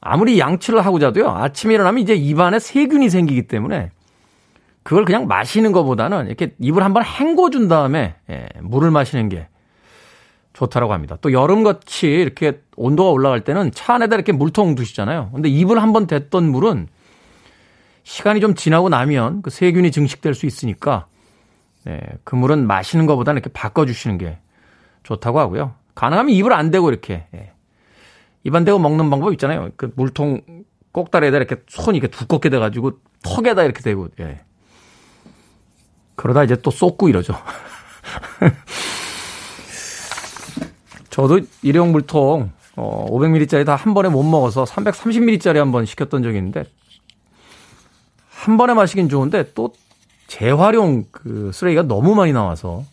아무리 양치를 하고 자도요. 아침에 일어나면 이제 입안에 세균이 생기기 때문에 그걸 그냥 마시는 것보다는 이렇게 입을 한번 헹궈준 다음에 예, 물을 마시는 게 좋다라고 합니다. 또 여름같이 이렇게 온도가 올라갈 때는 차 안에다 이렇게 물통 두시잖아요. 근데 입을 한번 댔던 물은 시간이 좀 지나고 나면 그 세균이 증식될 수 있으니까 네, 그 물은 마시는 것보다는 이렇게 바꿔주시는 게 좋다고 하고요. 가능하면 입을 안 대고 이렇게 예. 입안 대고 먹는 방법 있잖아요. 그 물통 꼭다리에다 이렇게 손이 이렇게 두껍게 돼가지고 턱에다 이렇게 대고 예. 그러다 이제 또 쏟고 이러죠. 저도 일회용 물통 어, 500ml짜리 다 한 번에 못 먹어서 330ml짜리 한 번 시켰던 적이 있는데 한 번에 마시긴 좋은데 또 재활용 그 쓰레기가 너무 많이 나와서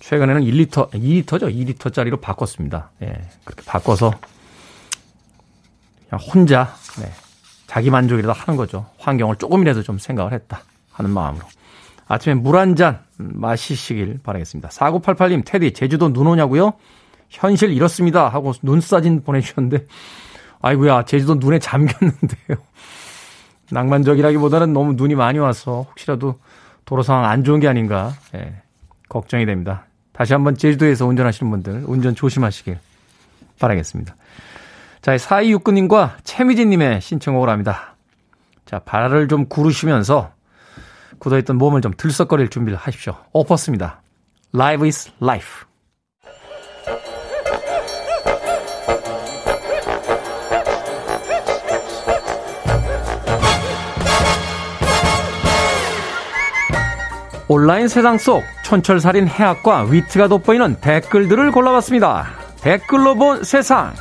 최근에는 1리터, 2리터죠. 2리터짜리로 바꿨습니다. 예. 그렇게 바꿔서 그냥 혼자, 네. 자기 만족이라도 하는 거죠. 환경을 조금이라도 좀 생각을 했다 하는 마음으로. 아침에 물 한 잔 마시시길 바라겠습니다. 4988님, 테디, 제주도 눈 오냐고요? 현실 이렇습니다. 하고 눈 사진 보내주셨는데, 아이고야, 제주도 눈에 잠겼는데요. 낭만적이라기보다는 너무 눈이 많이 와서 혹시라도 도로 상황 안 좋은 게 아닌가, 예, 걱정이 됩니다. 다시 한번 제주도에서 운전하시는 분들, 운전 조심하시길 바라겠습니다. 자, 4269님과 최미진님의 신청곡을 합니다. 자, 발을 좀 구르시면서 굳어있던 몸을 좀 들썩거릴 준비를 하십시오. 오퍼스입니다. Live is life. 온라인 세상 속 촌철살인 해학과 위트가 돋보이는 댓글들을 골라봤습니다. 댓글로 본 세상.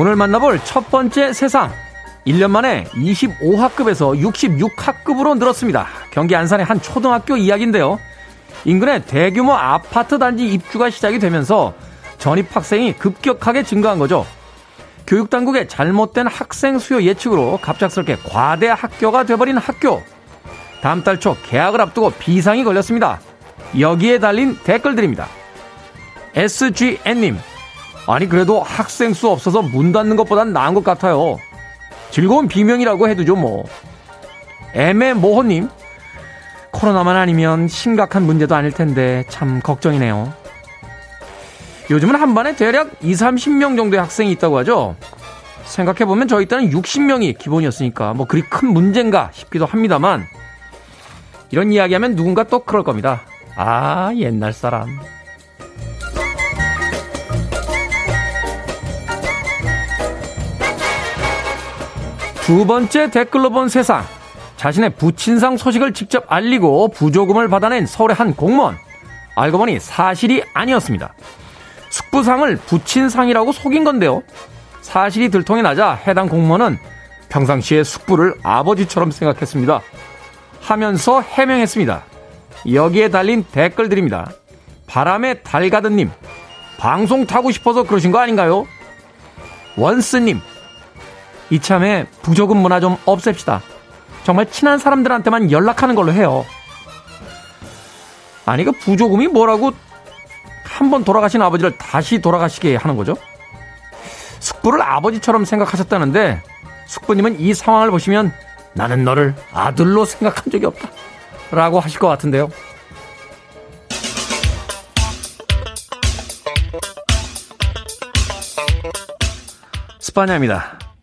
오늘 만나볼 첫 번째 세상. 1년 만에 25학급에서 66학급으로 늘었습니다. 경기 안산의 한 초등학교 이야기인데요. 인근에 대규모 아파트 단지 입주가 시작이 되면서 전입 학생이 급격하게 증가한 거죠. 교육당국의 잘못된 학생 수요 예측으로 갑작스럽게 과대 학교가 돼버린 학교. 다음 달 초 개학을 앞두고 비상이 걸렸습니다. 여기에 달린 댓글들입니다. SGN님, 아니 그래도 학생 수 없어서 문 닫는 것보단 나은 것 같아요. 즐거운 비명이라고 해도죠 뭐. 애매모호님 코로나만 아니면 심각한 문제도 아닐 텐데 참 걱정이네요. 요즘은 한 반에 대략 2, 30명 정도의 학생이 있다고 하죠. 생각해보면 저희 때는 60명이 기본이었으니까 뭐 그리 큰 문제인가 싶기도 합니다만 이런 이야기하면 누군가 또 그럴 겁니다. 아 옛날 사람. 두 번째 댓글로 본 세상. 자신의 부친상 소식을 직접 알리고 부조금을 받아낸 서울의 한 공무원. 알고 보니 사실이 아니었습니다. 숙부상을 부친상이라고 속인 건데요. 사실이 들통이 나자 해당 공무원은 평상시에 숙부를 아버지처럼 생각했습니다. 하면서 해명했습니다. 여기에 달린 댓글들입니다. 바람에 달가든님, 방송 타고 싶어서 그러신 거 아닌가요? 원스님, 이참에 부조금 문화 좀 없앱시다. 정말 친한 사람들한테만 연락하는 걸로 해요. 아니, 그 부조금이 뭐라고 한 번 돌아가신 아버지를 다시 돌아가시게 하는 거죠? 숙부를 아버지처럼 생각하셨다는데, 숙부님은 이 상황을 보시면 나는 너를 아들로 생각한 적이 없다. 라고 하실 것 같은데요. 스파냐입니다.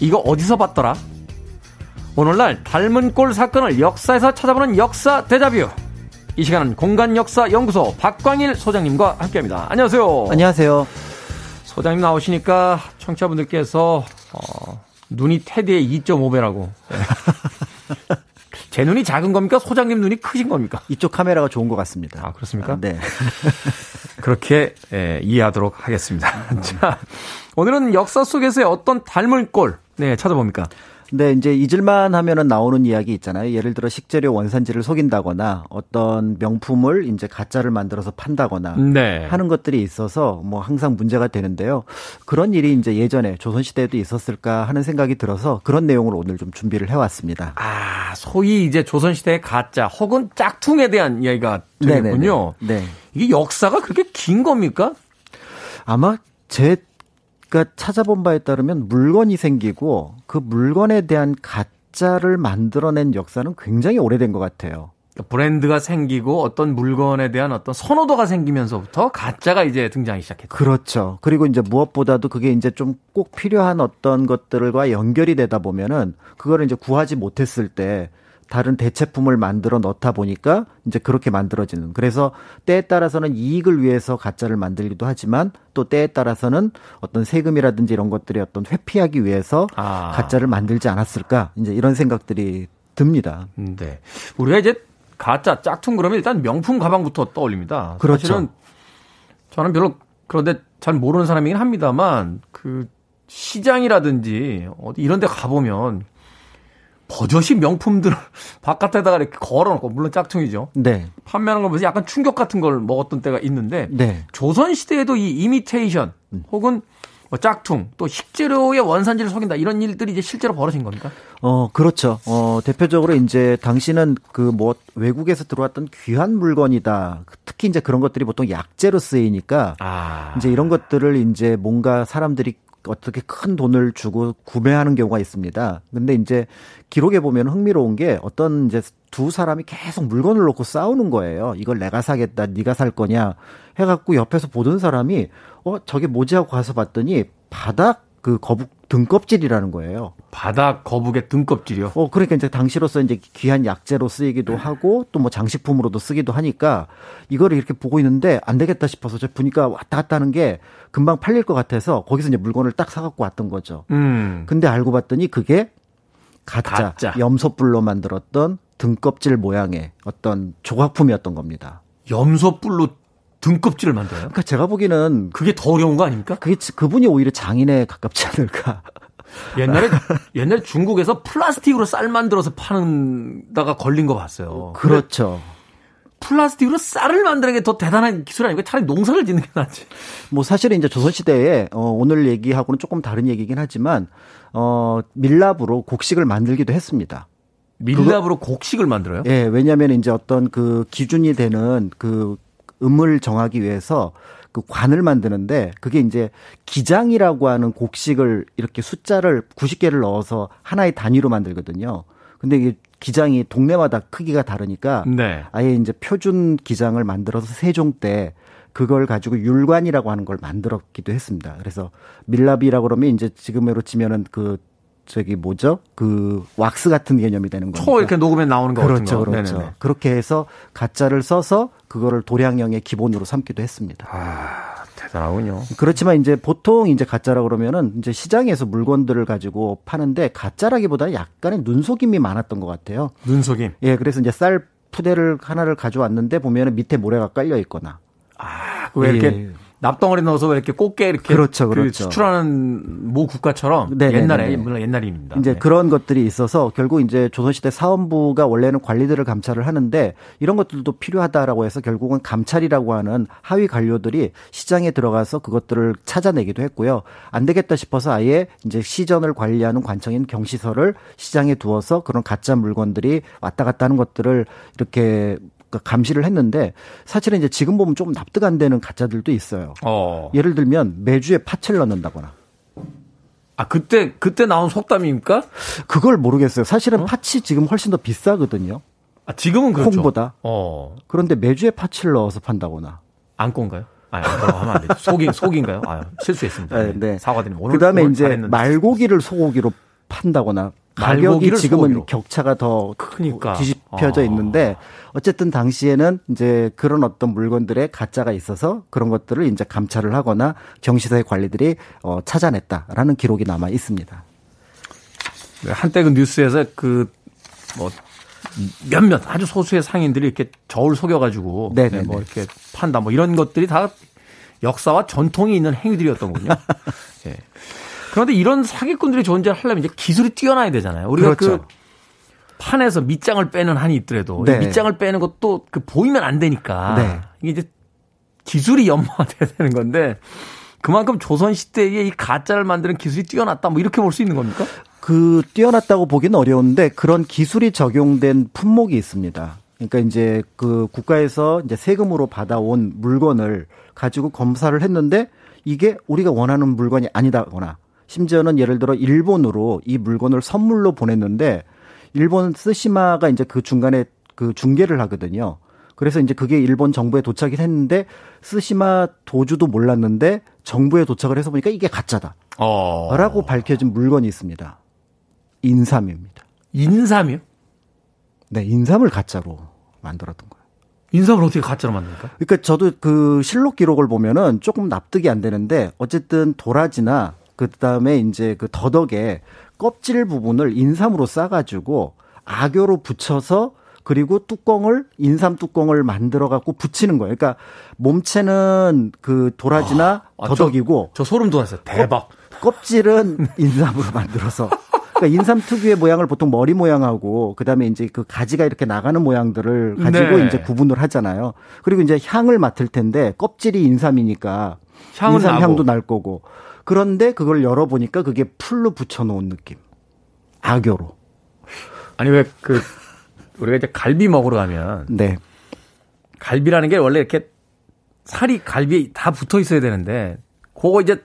이거 어디서 봤더라? 오늘날 닮은 꼴 사건을 역사에서 찾아보는 역사 대자뷰. 이 시간은 공간 역사 연구소 박광일 소장님과 함께합니다. 안녕하세요. 안녕하세요. 소장님 나오시니까 청취자분들께서 어, 눈이 테디의 2.5배라고. 제 눈이 작은 겁니까? 소장님 눈이 크신 겁니까? 이쪽 카메라가 좋은 것 같습니다. 아 그렇습니까? 아, 네. 그렇게 예, 이해하도록 하겠습니다. 자, 오늘은 역사 속에서의 어떤 닮을 꼴 네, 찾아봅니까? 네, 이제 잊을만 하면은 나오는 이야기 있잖아요. 예를 들어 식재료 원산지를 속인다거나 어떤 명품을 이제 가짜를 만들어서 판다거나 네. 하는 것들이 있어서 뭐 항상 문제가 되는데요. 그런 일이 이제 예전에 조선 시대에도 있었을까 하는 생각이 들어서 그런 내용을 오늘 좀 준비를 해 왔습니다. 아, 소위 이제 조선 시대의 가짜 혹은 짝퉁에 대한 이야기가 되겠군요. 네. 이게 역사가 그렇게 긴 겁니까? 아마 제 그러니까 찾아본 바에 따르면 물건이 생기고 그 물건에 대한 가짜를 만들어낸 역사는 굉장히 오래된 것 같아요. 브랜드가 생기고 어떤 물건에 대한 어떤 선호도가 생기면서부터 가짜가 이제 등장하기 시작했죠. 그렇죠. 그리고 이제 무엇보다도 그게 이제 좀 꼭 필요한 어떤 것들과 연결이 되다 보면은 그거를 이제 구하지 못했을 때 다른 대체품을 만들어 넣다 보니까 이제 그렇게 만들어지는. 그래서 때에 따라서는 이익을 위해서 가짜를 만들기도 하지만 또 때에 따라서는 어떤 세금이라든지 이런 것들이 어떤 회피하기 위해서 아. 가짜를 만들지 않았을까 이제 이런 생각들이 듭니다. 네. 우리가 이제 가짜 짝퉁 그러면 일단 명품 가방부터 떠올립니다. 그렇죠. 사실은 저는 별로 그런데 잘 모르는 사람이긴 합니다만 그 시장이라든지 어디 이런 데 가보면 버젓이 명품들을 바깥에다가 이렇게 걸어놓고 물론 짝퉁이죠. 네. 판매하는 걸 보면서 약간 충격 같은 걸 먹었던 때가 있는데 네. 조선 시대에도 이 이미테이션 혹은 뭐 짝퉁 또 식재료의 원산지를 속인다 이런 일들이 이제 실제로 벌어진 겁니까? 어, 그렇죠. 어, 대표적으로 이제 당신은 그 뭐 외국에서 들어왔던 귀한 물건이다. 특히 이제 그런 것들이 보통 약재로 쓰이니까 아. 이제 이런 것들을 이제 뭔가 사람들이 어떻게 큰 돈을 주고 구매하는 경우가 있습니다. 근데 이제 기록에 보면 흥미로운 게 어떤 이제 두 사람이 계속 물건을 놓고 싸우는 거예요. 이걸 내가 사겠다, 네가 살 거냐 해갖고 옆에서 보던 사람이 어 저게 뭐지 하고 가서 봤더니 바닥 그 거북 등껍질이라는 거예요. 바닥 거북의 등껍질이요. 어, 그러니까 이제 당시로서 이제 귀한 약재로 쓰이기도 하고 또 뭐 장식품으로도 쓰기도 하니까 이거를 이렇게 보고 있는데 안 되겠다 싶어서 저 보니까 왔다 갔다 하는 게 금방 팔릴 것 같아서 거기서 이제 물건을 딱 사갖고 왔던 거죠. 음. 근데 알고 봤더니 그게 가짜, 가짜. 염소뿔로 만들었던 등껍질 모양의 어떤 조각품이었던 겁니다. 염소뿔로 등껍질을 만들어요? 그러니까 제가 보기에는 그게 더 어려운 거 아닙니까? 그게 그분이 오히려 장인에 가깝지 않을까. 옛날에 옛날에 중국에서 플라스틱으로 쌀 만들어서 파는다가 걸린 거 봤어요. 그렇죠. 플라스틱으로 쌀을 만드는 게 더 대단한 기술 아니고 차라리 농사를 짓는 게 낫지. 뭐 사실은 이제 조선시대에 어, 오늘 얘기하고는 조금 다른 얘기긴 하지만 어, 밀랍으로 곡식을 만들기도 했습니다. 밀랍으로 곡식을 만들어요? 예, 왜냐하면 이제 어떤 그 기준이 되는 그 음을 정하기 위해서 그 관을 만드는데 그게 이제 기장이라고 하는 곡식을 이렇게 숫자를 90개를 넣어서 하나의 단위로 만들거든요. 근데 이게 기장이 동네마다 크기가 다르니까 네. 아예 이제 표준 기장을 만들어서 세종 때 그걸 가지고 율관이라고 하는 걸 만들었기도 했습니다. 그래서 밀랍이라고 그러면 이제 지금으로 치면은 그 저기 뭐죠? 그 왁스 같은 개념이 되는 거죠. 초 이렇게 녹으면 나오는 거 그렇죠, 거. 그렇죠. 네네네. 그렇게 해서 가짜를 써서 그거를 도량형의 기본으로 삼기도 했습니다. 아, 대단하군요. 그렇지만 이제 보통 이제 가짜라 그러면은 이제 시장에서 물건들을 가지고 파는데 가짜라기보다는 약간의 눈속임이 많았던 것 같아요. 눈속임. 예, 그래서 이제 쌀 푸대를 하나를 가져왔는데 보면은 밑에 모래가 깔려 있거나. 아, 왜 이렇게 예. 납덩어리 넣어서 왜 이렇게 꽃게 이렇게 그렇죠, 그 그렇죠. 수출하는 모 국가처럼 네네네네. 옛날에 물론 옛날입니다. 이제 네. 그런 것들이 있어서 결국 이제 조선시대 사원부가 원래는 관리들을 감찰을 하는데 이런 것들도 필요하다라고 해서 결국은 감찰이라고 하는 하위 관료들이 시장에 들어가서 그것들을 찾아내기도 했고요. 안 되겠다 싶어서 아예 이제 시전을 관리하는 관청인 경시서를 시장에 두어서 그런 가짜 물건들이 왔다 갔다 하는 것들을 이렇게 감시를 했는데 사실은 이제 지금 보면 조금 납득 안 되는 가짜들도 있어요. 어. 예를 들면 매주에 팥을 넣는다거나. 아, 그때 그때 나온 속담입니까? 그걸 모르겠어요. 사실은 팥이 지금 훨씬 더 비싸거든요. 아, 지금은 그렇죠. 콩보다. 어. 그런데 매주에 팥을 넣어서 판다거나. 안건가요? 아, 안건 하면 안 되죠. 속이 속인가요? 아, 실수했습니다. 네, 네. 사과드립니다. 오늘 그다음에 오늘 이제. 말고기를 소고기로 판다거나 가격이 지금은 소고기로. 격차가 더 크니까. 뒤집혀져 아. 있는데 어쨌든 당시에는 이제 그런 어떤 물건들의 가짜가 있어서 그런 것들을 이제 감찰을 하거나 경시사의 관리들이 어, 찾아냈다라는 기록이 남아 있습니다. 네, 한때 그 뉴스에서 그뭐 몇몇 아주 소수의 상인들이 이렇게 저울 속여가지고 네네네. 네, 뭐 이렇게 판다 뭐 이런 것들이 다 역사와 전통이 있는 행위들이었던 군요. 예. 그런데 이런 사기꾼들이 존재하려면 이제 기술이 뛰어나야 되잖아요. 우리가 그 그렇죠. 판에서 밑장을 빼는 한이 있더라도 이 네. 밑장을 빼는 것도 그 보이면 안 되니까 네. 이게 이제 기술이 연마돼야 되는 건데 그만큼 조선 시대에 이 가짜를 만드는 기술이 뛰어났다 뭐 이렇게 볼 수 있는 겁니까? 그 뛰어났다고 보기는 어려운데 그런 기술이 적용된 품목이 있습니다. 그러니까 이제 그 국가에서 이제 세금으로 받아온 물건을 가지고 검사를 했는데 이게 우리가 원하는 물건이 아니다거나 심지어는 예를 들어 일본으로 이 물건을 선물로 보냈는데 일본 스시마가 이제 그 중간에 그 중계를 하거든요. 그래서 이제 그게 일본 정부에 도착이 했는데 스시마 도주도 몰랐는데 정부에 도착을 해서 보니까 이게 가짜다. 어. 라고 밝혀진 물건이 있습니다. 인삼입니다. 인삼이요? 네, 인삼을 가짜로 만들었던 거예요. 인삼을 어떻게 가짜로 만듭니까? 그러니까 저도 그 실록 기록을 보면은 조금 납득이 안 되는데 어쨌든 도라지나 그 다음에 이제 그 더덕에 껍질 부분을 인삼으로 싸가지고 악교로 붙여서 그리고 뚜껑을 인삼 뚜껑을 만들어 갖고 붙이는 거예요. 그러니까 몸체는 그 도라지나 아, 더덕이고 저, 저 소름 돋았어요. 대박. 껍 질은 인삼으로 만들어서. 그러니까 인삼 특유의 모양을 보통 머리 모양하고 그다음에 이제 그 가지가 이렇게 나가는 모양들을 가지고 네. 이제 구분을 하잖아요. 그리고 이제 향을 맡을 텐데 껍질이 인삼이니까 향은 인삼 나고. 향도 날 거고. 그런데 그걸 열어 보니까 그게 풀로 붙여 놓은 느낌. 악교로. 아니 왜 그 우리가 이제 갈비 먹으러 가면 네. 갈비라는 게 원래 이렇게 살이 갈비에 다 붙어 있어야 되는데 그거 이제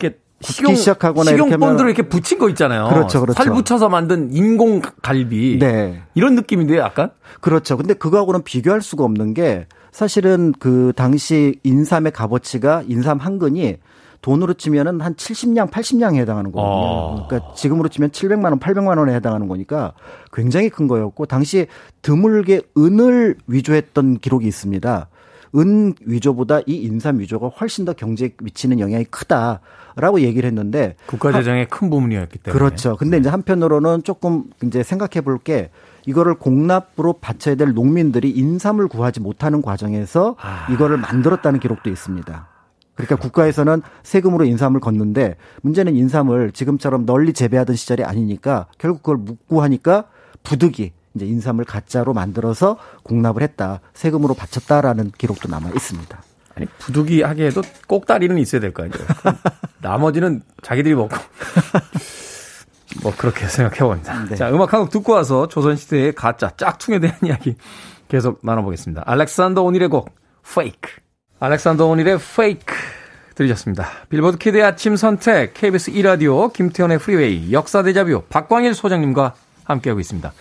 이렇게 식용 시작하거나 이렇게 식용 본드로 하면- 이렇게 붙인 거 있잖아요. 그렇죠, 그렇죠. 살 붙여서 만든 인공 갈비. 네. 이런 느낌인데요, 약간? 그렇죠. 근데 그거하고는 비교할 수가 없는 게 사실은 그 당시 인삼의 값어치가 인삼 한 근이 돈으로 치면은 한 70냥, 80냥에 해당하는 거거든요. 어. 그러니까 지금으로 치면 700만 원, 800만 원에 해당하는 거니까 굉장히 큰 거였고 당시 드물게 은을 위조했던 기록이 있습니다. 은 위조보다 이 인삼 위조가 훨씬 더 경제에 미치는 영향이 크다라고 얘기를 했는데 국가 재정의 큰 부분이었기 때문에. 그렇죠. 근데 이제 한편으로는 조금 이제 생각해 볼 게 이거를 공납으로 바쳐야 될 농민들이 인삼을 구하지 못하는 과정에서 아. 이거를 만들었다는 기록도 있습니다. 그러니까 국가에서는 세금으로 인삼을 걷는데 문제는 인삼을 지금처럼 널리 재배하던 시절이 아니니까 결국 그걸 묻고 하니까 부득이 이제 인삼을 가짜로 만들어서 공납을 했다. 세금으로 바쳤다라는 기록도 남아 있습니다. 아니, 부득이 하기에도 꼭다리는 있어야 될 거 아니에요. 나머지는 자기들이 먹고. 뭐, 그렇게 생각해 봅니다. 네. 자, 음악 한 곡 듣고 와서 조선시대의 가짜, 짝퉁에 대한 이야기 계속 나눠보겠습니다. 알렉산더 오닐의 곡, Fake. 알렉산더 오닐의 Fake 들으셨습니다. Billboard Kid의 아침 선택, KBS 2라디오, 김태훈의 Freeway, 역사 데자뷰, 박광일 소장님과 함께하고 있습니다.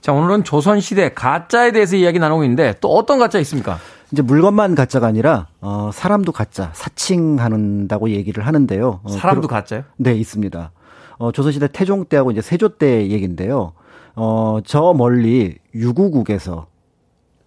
자, 오늘은 조선시대 가짜에 대해서 이야기 나누고 있는데 또 어떤 가짜 있습니까? 이제 물건만 가짜가 아니라 어 사람도 가짜, 사칭한다고 얘기를 하는데요. 어, 사람도 그러- 가짜요? 네, 있습니다. 어, 조선시대 태종 때하고 이제 세조 때 얘기인데요. 어, 저 멀리 유구국에서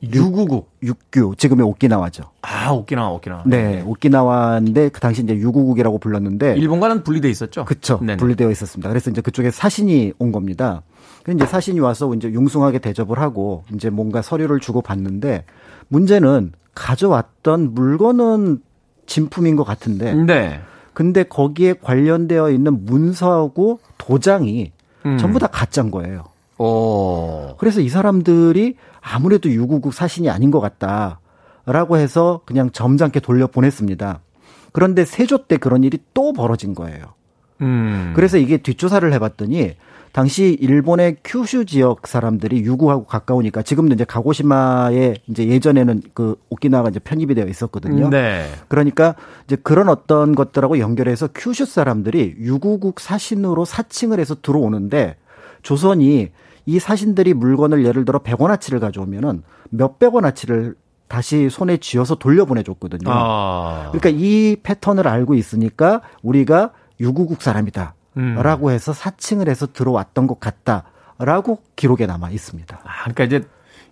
유구국. 육규, 지금의 오키나와죠. 아, 오키나와, 오키나와. 네, 오키나와인데 그 당시 이제 유구국이라고 불렀는데 일본과는 분리돼 있었죠? 그쵸. 네네. 분리되어 있었습니다. 그래서 이제 그쪽에 사신이 온 겁니다. 그 이제 사신이 와서 이제 융숭하게 대접을 하고 이제 뭔가 서류를 주고 받는데 문제는 가져왔던 물건은 진품인 것 같은데 네. 근데 거기에 관련되어 있는 문서하고 도장이 음. 전부 다 가짜인 거예요. 오. 그래서 이 사람들이 아무래도 유구국 사신이 아닌 것 같다라고 해서 그냥 점잖게 돌려 보냈습니다. 그런데 세조 때 그런 일이 또 벌어진 거예요. 음. 그래서 이게 뒷조사를 해봤더니 당시 일본의 큐슈 지역 사람들이 유구하고 가까우니까 지금도 이제 가고시마에 이제 예전에는 그 오키나와가 이제 편입이 되어 있었거든요. 네. 그러니까 이제 그런 어떤 것들하고 연결해서 큐슈 사람들이 유구국 사신으로 사칭을 해서 들어오는데 조선이 이 사신들이 물건을 예를 들어 100원어치를 가져오면은 몇백 원어치를 다시 손에 쥐어서 돌려보내줬거든요. 아. 그러니까 이 패턴을 알고 있으니까 우리가 유구국 사람이다. 음. 라고 해서 사칭을 해서 들어왔던 것 같다. 라고 기록에 남아 있습니다. 아, 그러니까 이제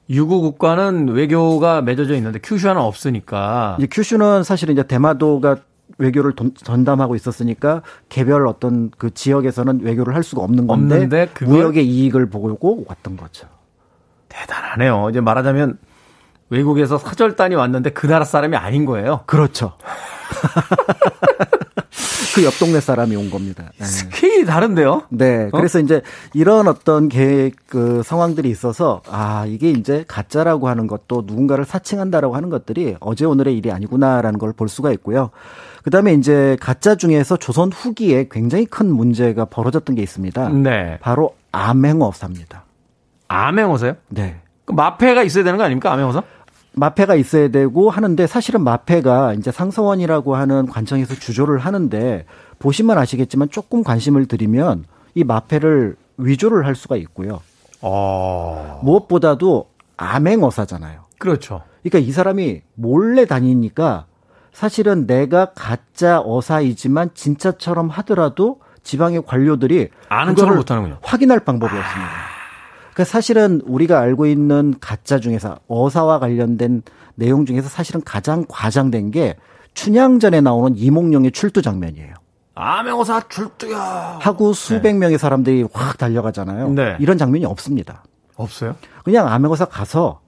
유구 국가는 외교가 맺어져 있는데 큐슈아는 없으니까. 이제 큐슈는 사실은 이제 대마도가 외교를 돈- 전담하고 있었으니까 개별 어떤 그 지역에서는 외교를 할 수가 없는 건데 없는데 그걸- 무역의 이익을 보고 왔던 거죠. 대단하네요. 이제 말하자면 외국에서 사절단이 왔는데 그 나라 사람이 아닌 거예요. 그렇죠. 그 옆 동네 사람이 온 겁니다. 네. 스케일이 다른데요? 네. 그래서 이제 이런 어떤 계획, 그 상황들이 있어서 아, 이게 이제 가짜라고 하는 것도 누군가를 사칭한다라고 하는 것들이 어제 오늘의 일이 아니구나라는 걸 볼 수가 있고요. 그 다음에 이제 가짜 중에서 조선 후기에 굉장히 큰 문제가 벌어졌던 게 있습니다. 네. 바로 암행어사입니다. 암행어사요? 네. 그 마패가 있어야 되는 거 아닙니까? 암행어사? 마패가 있어야 되고 하는데 사실은 마패가 이제 상서원이라고 하는 관청에서 주조를 하는데 보시면 아시겠지만 조금 관심을 들이면 이 마패를 위조를 할 수가 있고요. 어. 무엇보다도 암행어사잖아요. 그렇죠. 그러니까 이 사람이 몰래 다니니까 사실은 내가 가짜 어사이지만 진짜처럼 하더라도 지방의 관료들이 아는 척을 못하는군요. 확인할 방법이 없습니다. 그러니까 사실은 우리가 알고 있는 가짜 중에서 어사와 관련된 내용 중에서 사실은 가장 과장된 게 춘향전에 나오는 이몽룡의 출두 장면이에요. 암행어사 출두야. 하고 수백 명의 사람들이 확 달려가잖아요. 네. 이런 장면이 없습니다. 없어요? 그냥 암행어사 가서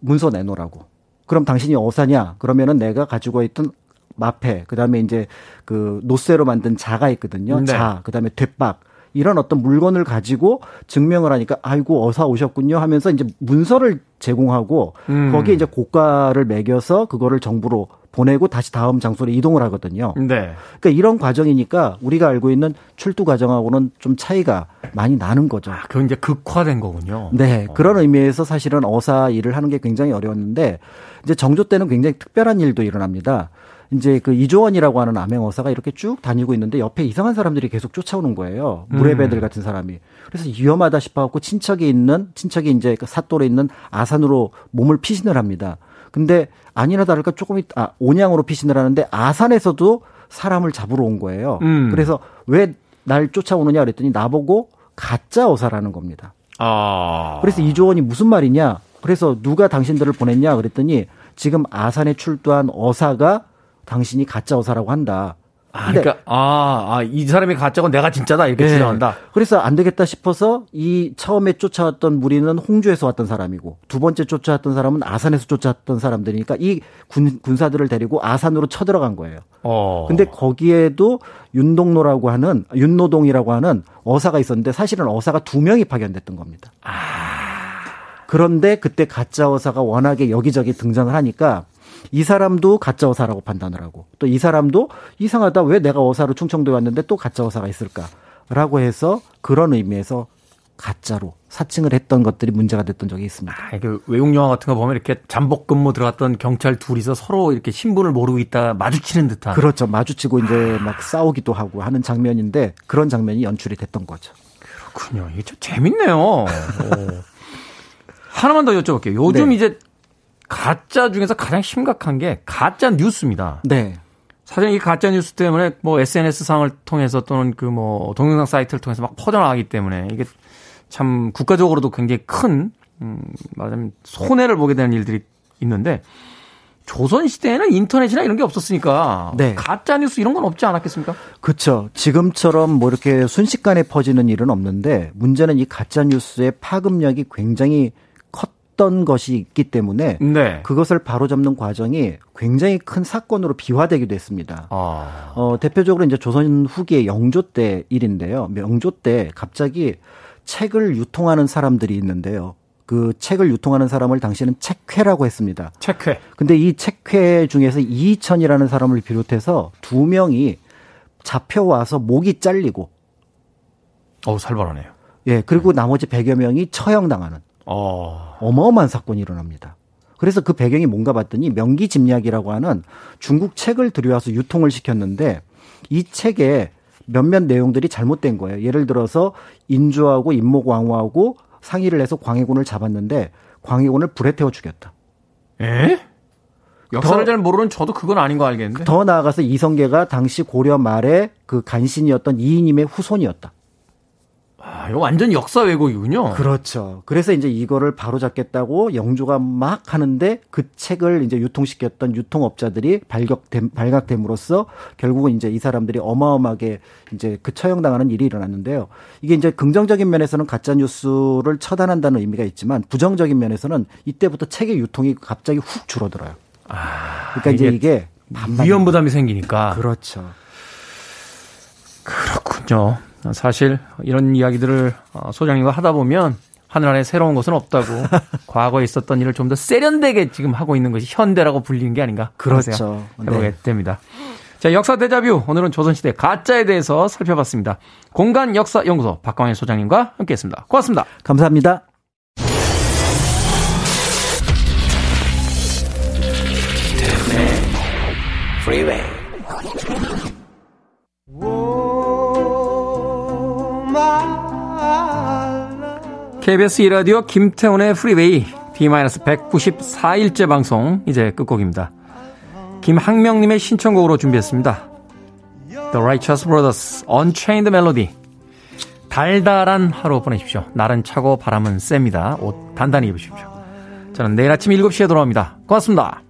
문서 내놓으라고. 그럼 당신이 어사냐? 그러면은 내가 가지고 있던 마패, 그 다음에 이제 그 노쇠로 만든 자가 있거든요. 네. 자, 그 다음에 뒷박. 이런 어떤 물건을 가지고 증명을 하니까 아이고 어사 오셨군요 하면서 이제 문서를 제공하고 음. 거기에 이제 고가를 매겨서 그거를 정부로 보내고 다시 다음 장소로 이동을 하거든요. 네. 그러니까 이런 과정이니까 우리가 알고 있는 출두 과정하고는 좀 차이가 많이 나는 거죠. 아, 그건 이제 극화된 거군요. 네, 그런 의미에서 사실은 어사 일을 하는 게 굉장히 어려웠는데 이제 정조 때는 굉장히 특별한 일도 일어납니다. 이제 그 이조원이라고 하는 암행어사가 이렇게 쭉 다니고 있는데 옆에 이상한 사람들이 계속 쫓아오는 거예요. 무례배들 같은 사람이. 그래서 위험하다 싶어갖고 친척이 있는 친척이 이제 그 사또로 있는 아산으로 몸을 피신을 합니다. 근데 아니나 다를까 조금 있, 아, 온양으로 피신을 하는데 아산에서도 사람을 잡으러 온 거예요. 음. 그래서 왜 날 쫓아오느냐 그랬더니 나보고 가짜 어사라는 겁니다. 아. 그래서 이조원이 무슨 말이냐? 그래서 누가 당신들을 보냈냐? 그랬더니 지금 아산에 출두한 어사가 당신이 가짜 어사라고 한다. 아, 그러니까 아, 아, 이 사람이 가짜고 내가 진짜다 이렇게 네. 주장한다. 그래서 안 되겠다 싶어서 이 처음에 쫓아왔던 무리는 홍주에서 왔던 사람이고 두 번째 쫓아왔던 사람은 아산에서 쫓아왔던 사람들이니까 이 군, 군사들을 데리고 아산으로 쳐들어간 거예요. 어. 근데 거기에도 윤동로라고 하는 윤노동이라고 하는 어사가 있었는데 사실은 어사가 두 명이 파견됐던 겁니다. 그런데 그때 가짜 어사가 워낙에 여기저기 등장을 하니까 이 사람도 가짜 어사라고 판단을 하고 또 이 사람도 이상하다 왜 내가 어사로 충청도에 왔는데 또 가짜 어사가 있을까라고 해서 그런 의미에서 가짜로 사칭을 했던 것들이 문제가 됐던 적이 있습니다. 아, 그 외국 영화 같은 거 보면 이렇게 잠복 근무 들어갔던 경찰 둘이서 서로 이렇게 신분을 모르고 있다 마주치는 듯한. 그렇죠. 마주치고 이제 막 싸우기도 하고 하는 장면인데 그런 장면이 연출이 됐던 거죠. 그렇군요. 이게 좀 재밌네요. 오. 하나만 더 여쭤볼게요. 요즘 네. 이제 가짜 중에서 가장 심각한 게 가짜 뉴스입니다. 네. 사실 이 가짜 뉴스 때문에 뭐 SNS 상을 통해서 또는 그 뭐 동영상 사이트를 통해서 막 퍼져나가기 때문에 이게 참 국가적으로도 굉장히 큰 음, 말하자면 손해를 보게 되는 일들이 있는데 조선 시대에는 인터넷이나 이런 게 없었으니까 네. 가짜 뉴스 이런 건 없지 않았겠습니까? 그렇죠. 지금처럼 뭐 이렇게 순식간에 퍼지는 일은 없는데 문제는 이 가짜 뉴스의 파급력이 굉장히 컸던 것이 있기 때문에 네. 그것을 바로잡는 과정이 굉장히 큰 사건으로 비화되기도 했습니다. 아. 어, 대표적으로 이제 조선 후기의 영조 때 일인데요. 영조 때 갑자기 책을 유통하는 사람들이 있는데요. 그 책을 유통하는 사람을 당시에는 책회라고 했습니다. 체크해. 근데 이 책회 중에서 이희천이라는 사람을 비롯해서 두 명이 잡혀와서 목이 잘리고 어우, 살벌하네요. 예, 그리고 나머지 100여 명이 처형당하는 어. 어마어마한 사건이 일어납니다. 그래서 그 배경이 뭔가 봤더니 명기 집약이라고 하는 중국 책을 들여와서 유통을 시켰는데 이 책에 몇몇 내용들이 잘못된 거예요. 예를 들어서 인조하고 인목왕후하고 상의를 해서 광해군을 잡았는데 광해군을 불에 태워 죽였다. 에? 역사를 더- 잘 모르는 저도 그건 아닌 거 알겠는데. 더 나아가서 이성계가 당시 고려 말에 그 간신이었던 이인임의 후손이었다. 아, 이거 완전 역사 왜곡이군요. 그렇죠. 그래서 이제 이거를 바로 잡겠다고 영조가 막 하는데 그 책을 이제 유통시켰던 유통업자들이 발격됨, 발각됨으로써 결국은 이제 이 사람들이 어마어마하게 이제 그 처형당하는 일이 일어났는데요. 이게 이제 긍정적인 면에서는 가짜 뉴스를 처단한다는 의미가 있지만 부정적인 면에서는 이때부터 책의 유통이 갑자기 훅 줄어들어요. 그러니까 이제 이게 위험 부담이 생기니까. 그렇죠. 그렇군요. 사실 이런 이야기들을 어, 소장님과 하다 보면 하늘 안에 새로운 것은 없다고 과거에 있었던 일을 좀 더 세련되게 지금 하고 있는 것이 현대라고 불리는 게 아닌가 그렇죠. 생각 해보게 네. 됩니다. 자 역사 대자뷰 오늘은 조선시대 가짜에 대해서 살펴봤습니다. 공간 역사 연구소 박광일 소장님과 함께 했습니다. 고맙습니다. 감사합니다. KBS 이라디오 김태훈의 프리웨이 T-194일째 방송 이제 끝곡입니다. 김학명님의 신청곡으로 준비했습니다. The Righteous Brothers Unchained Melody 달달한 하루 보내십시오. 날은 차고 바람은 셉니다. 옷 단단히 입으십시오. 저는 내일 아침 7시에 돌아옵니다. 고맙습니다.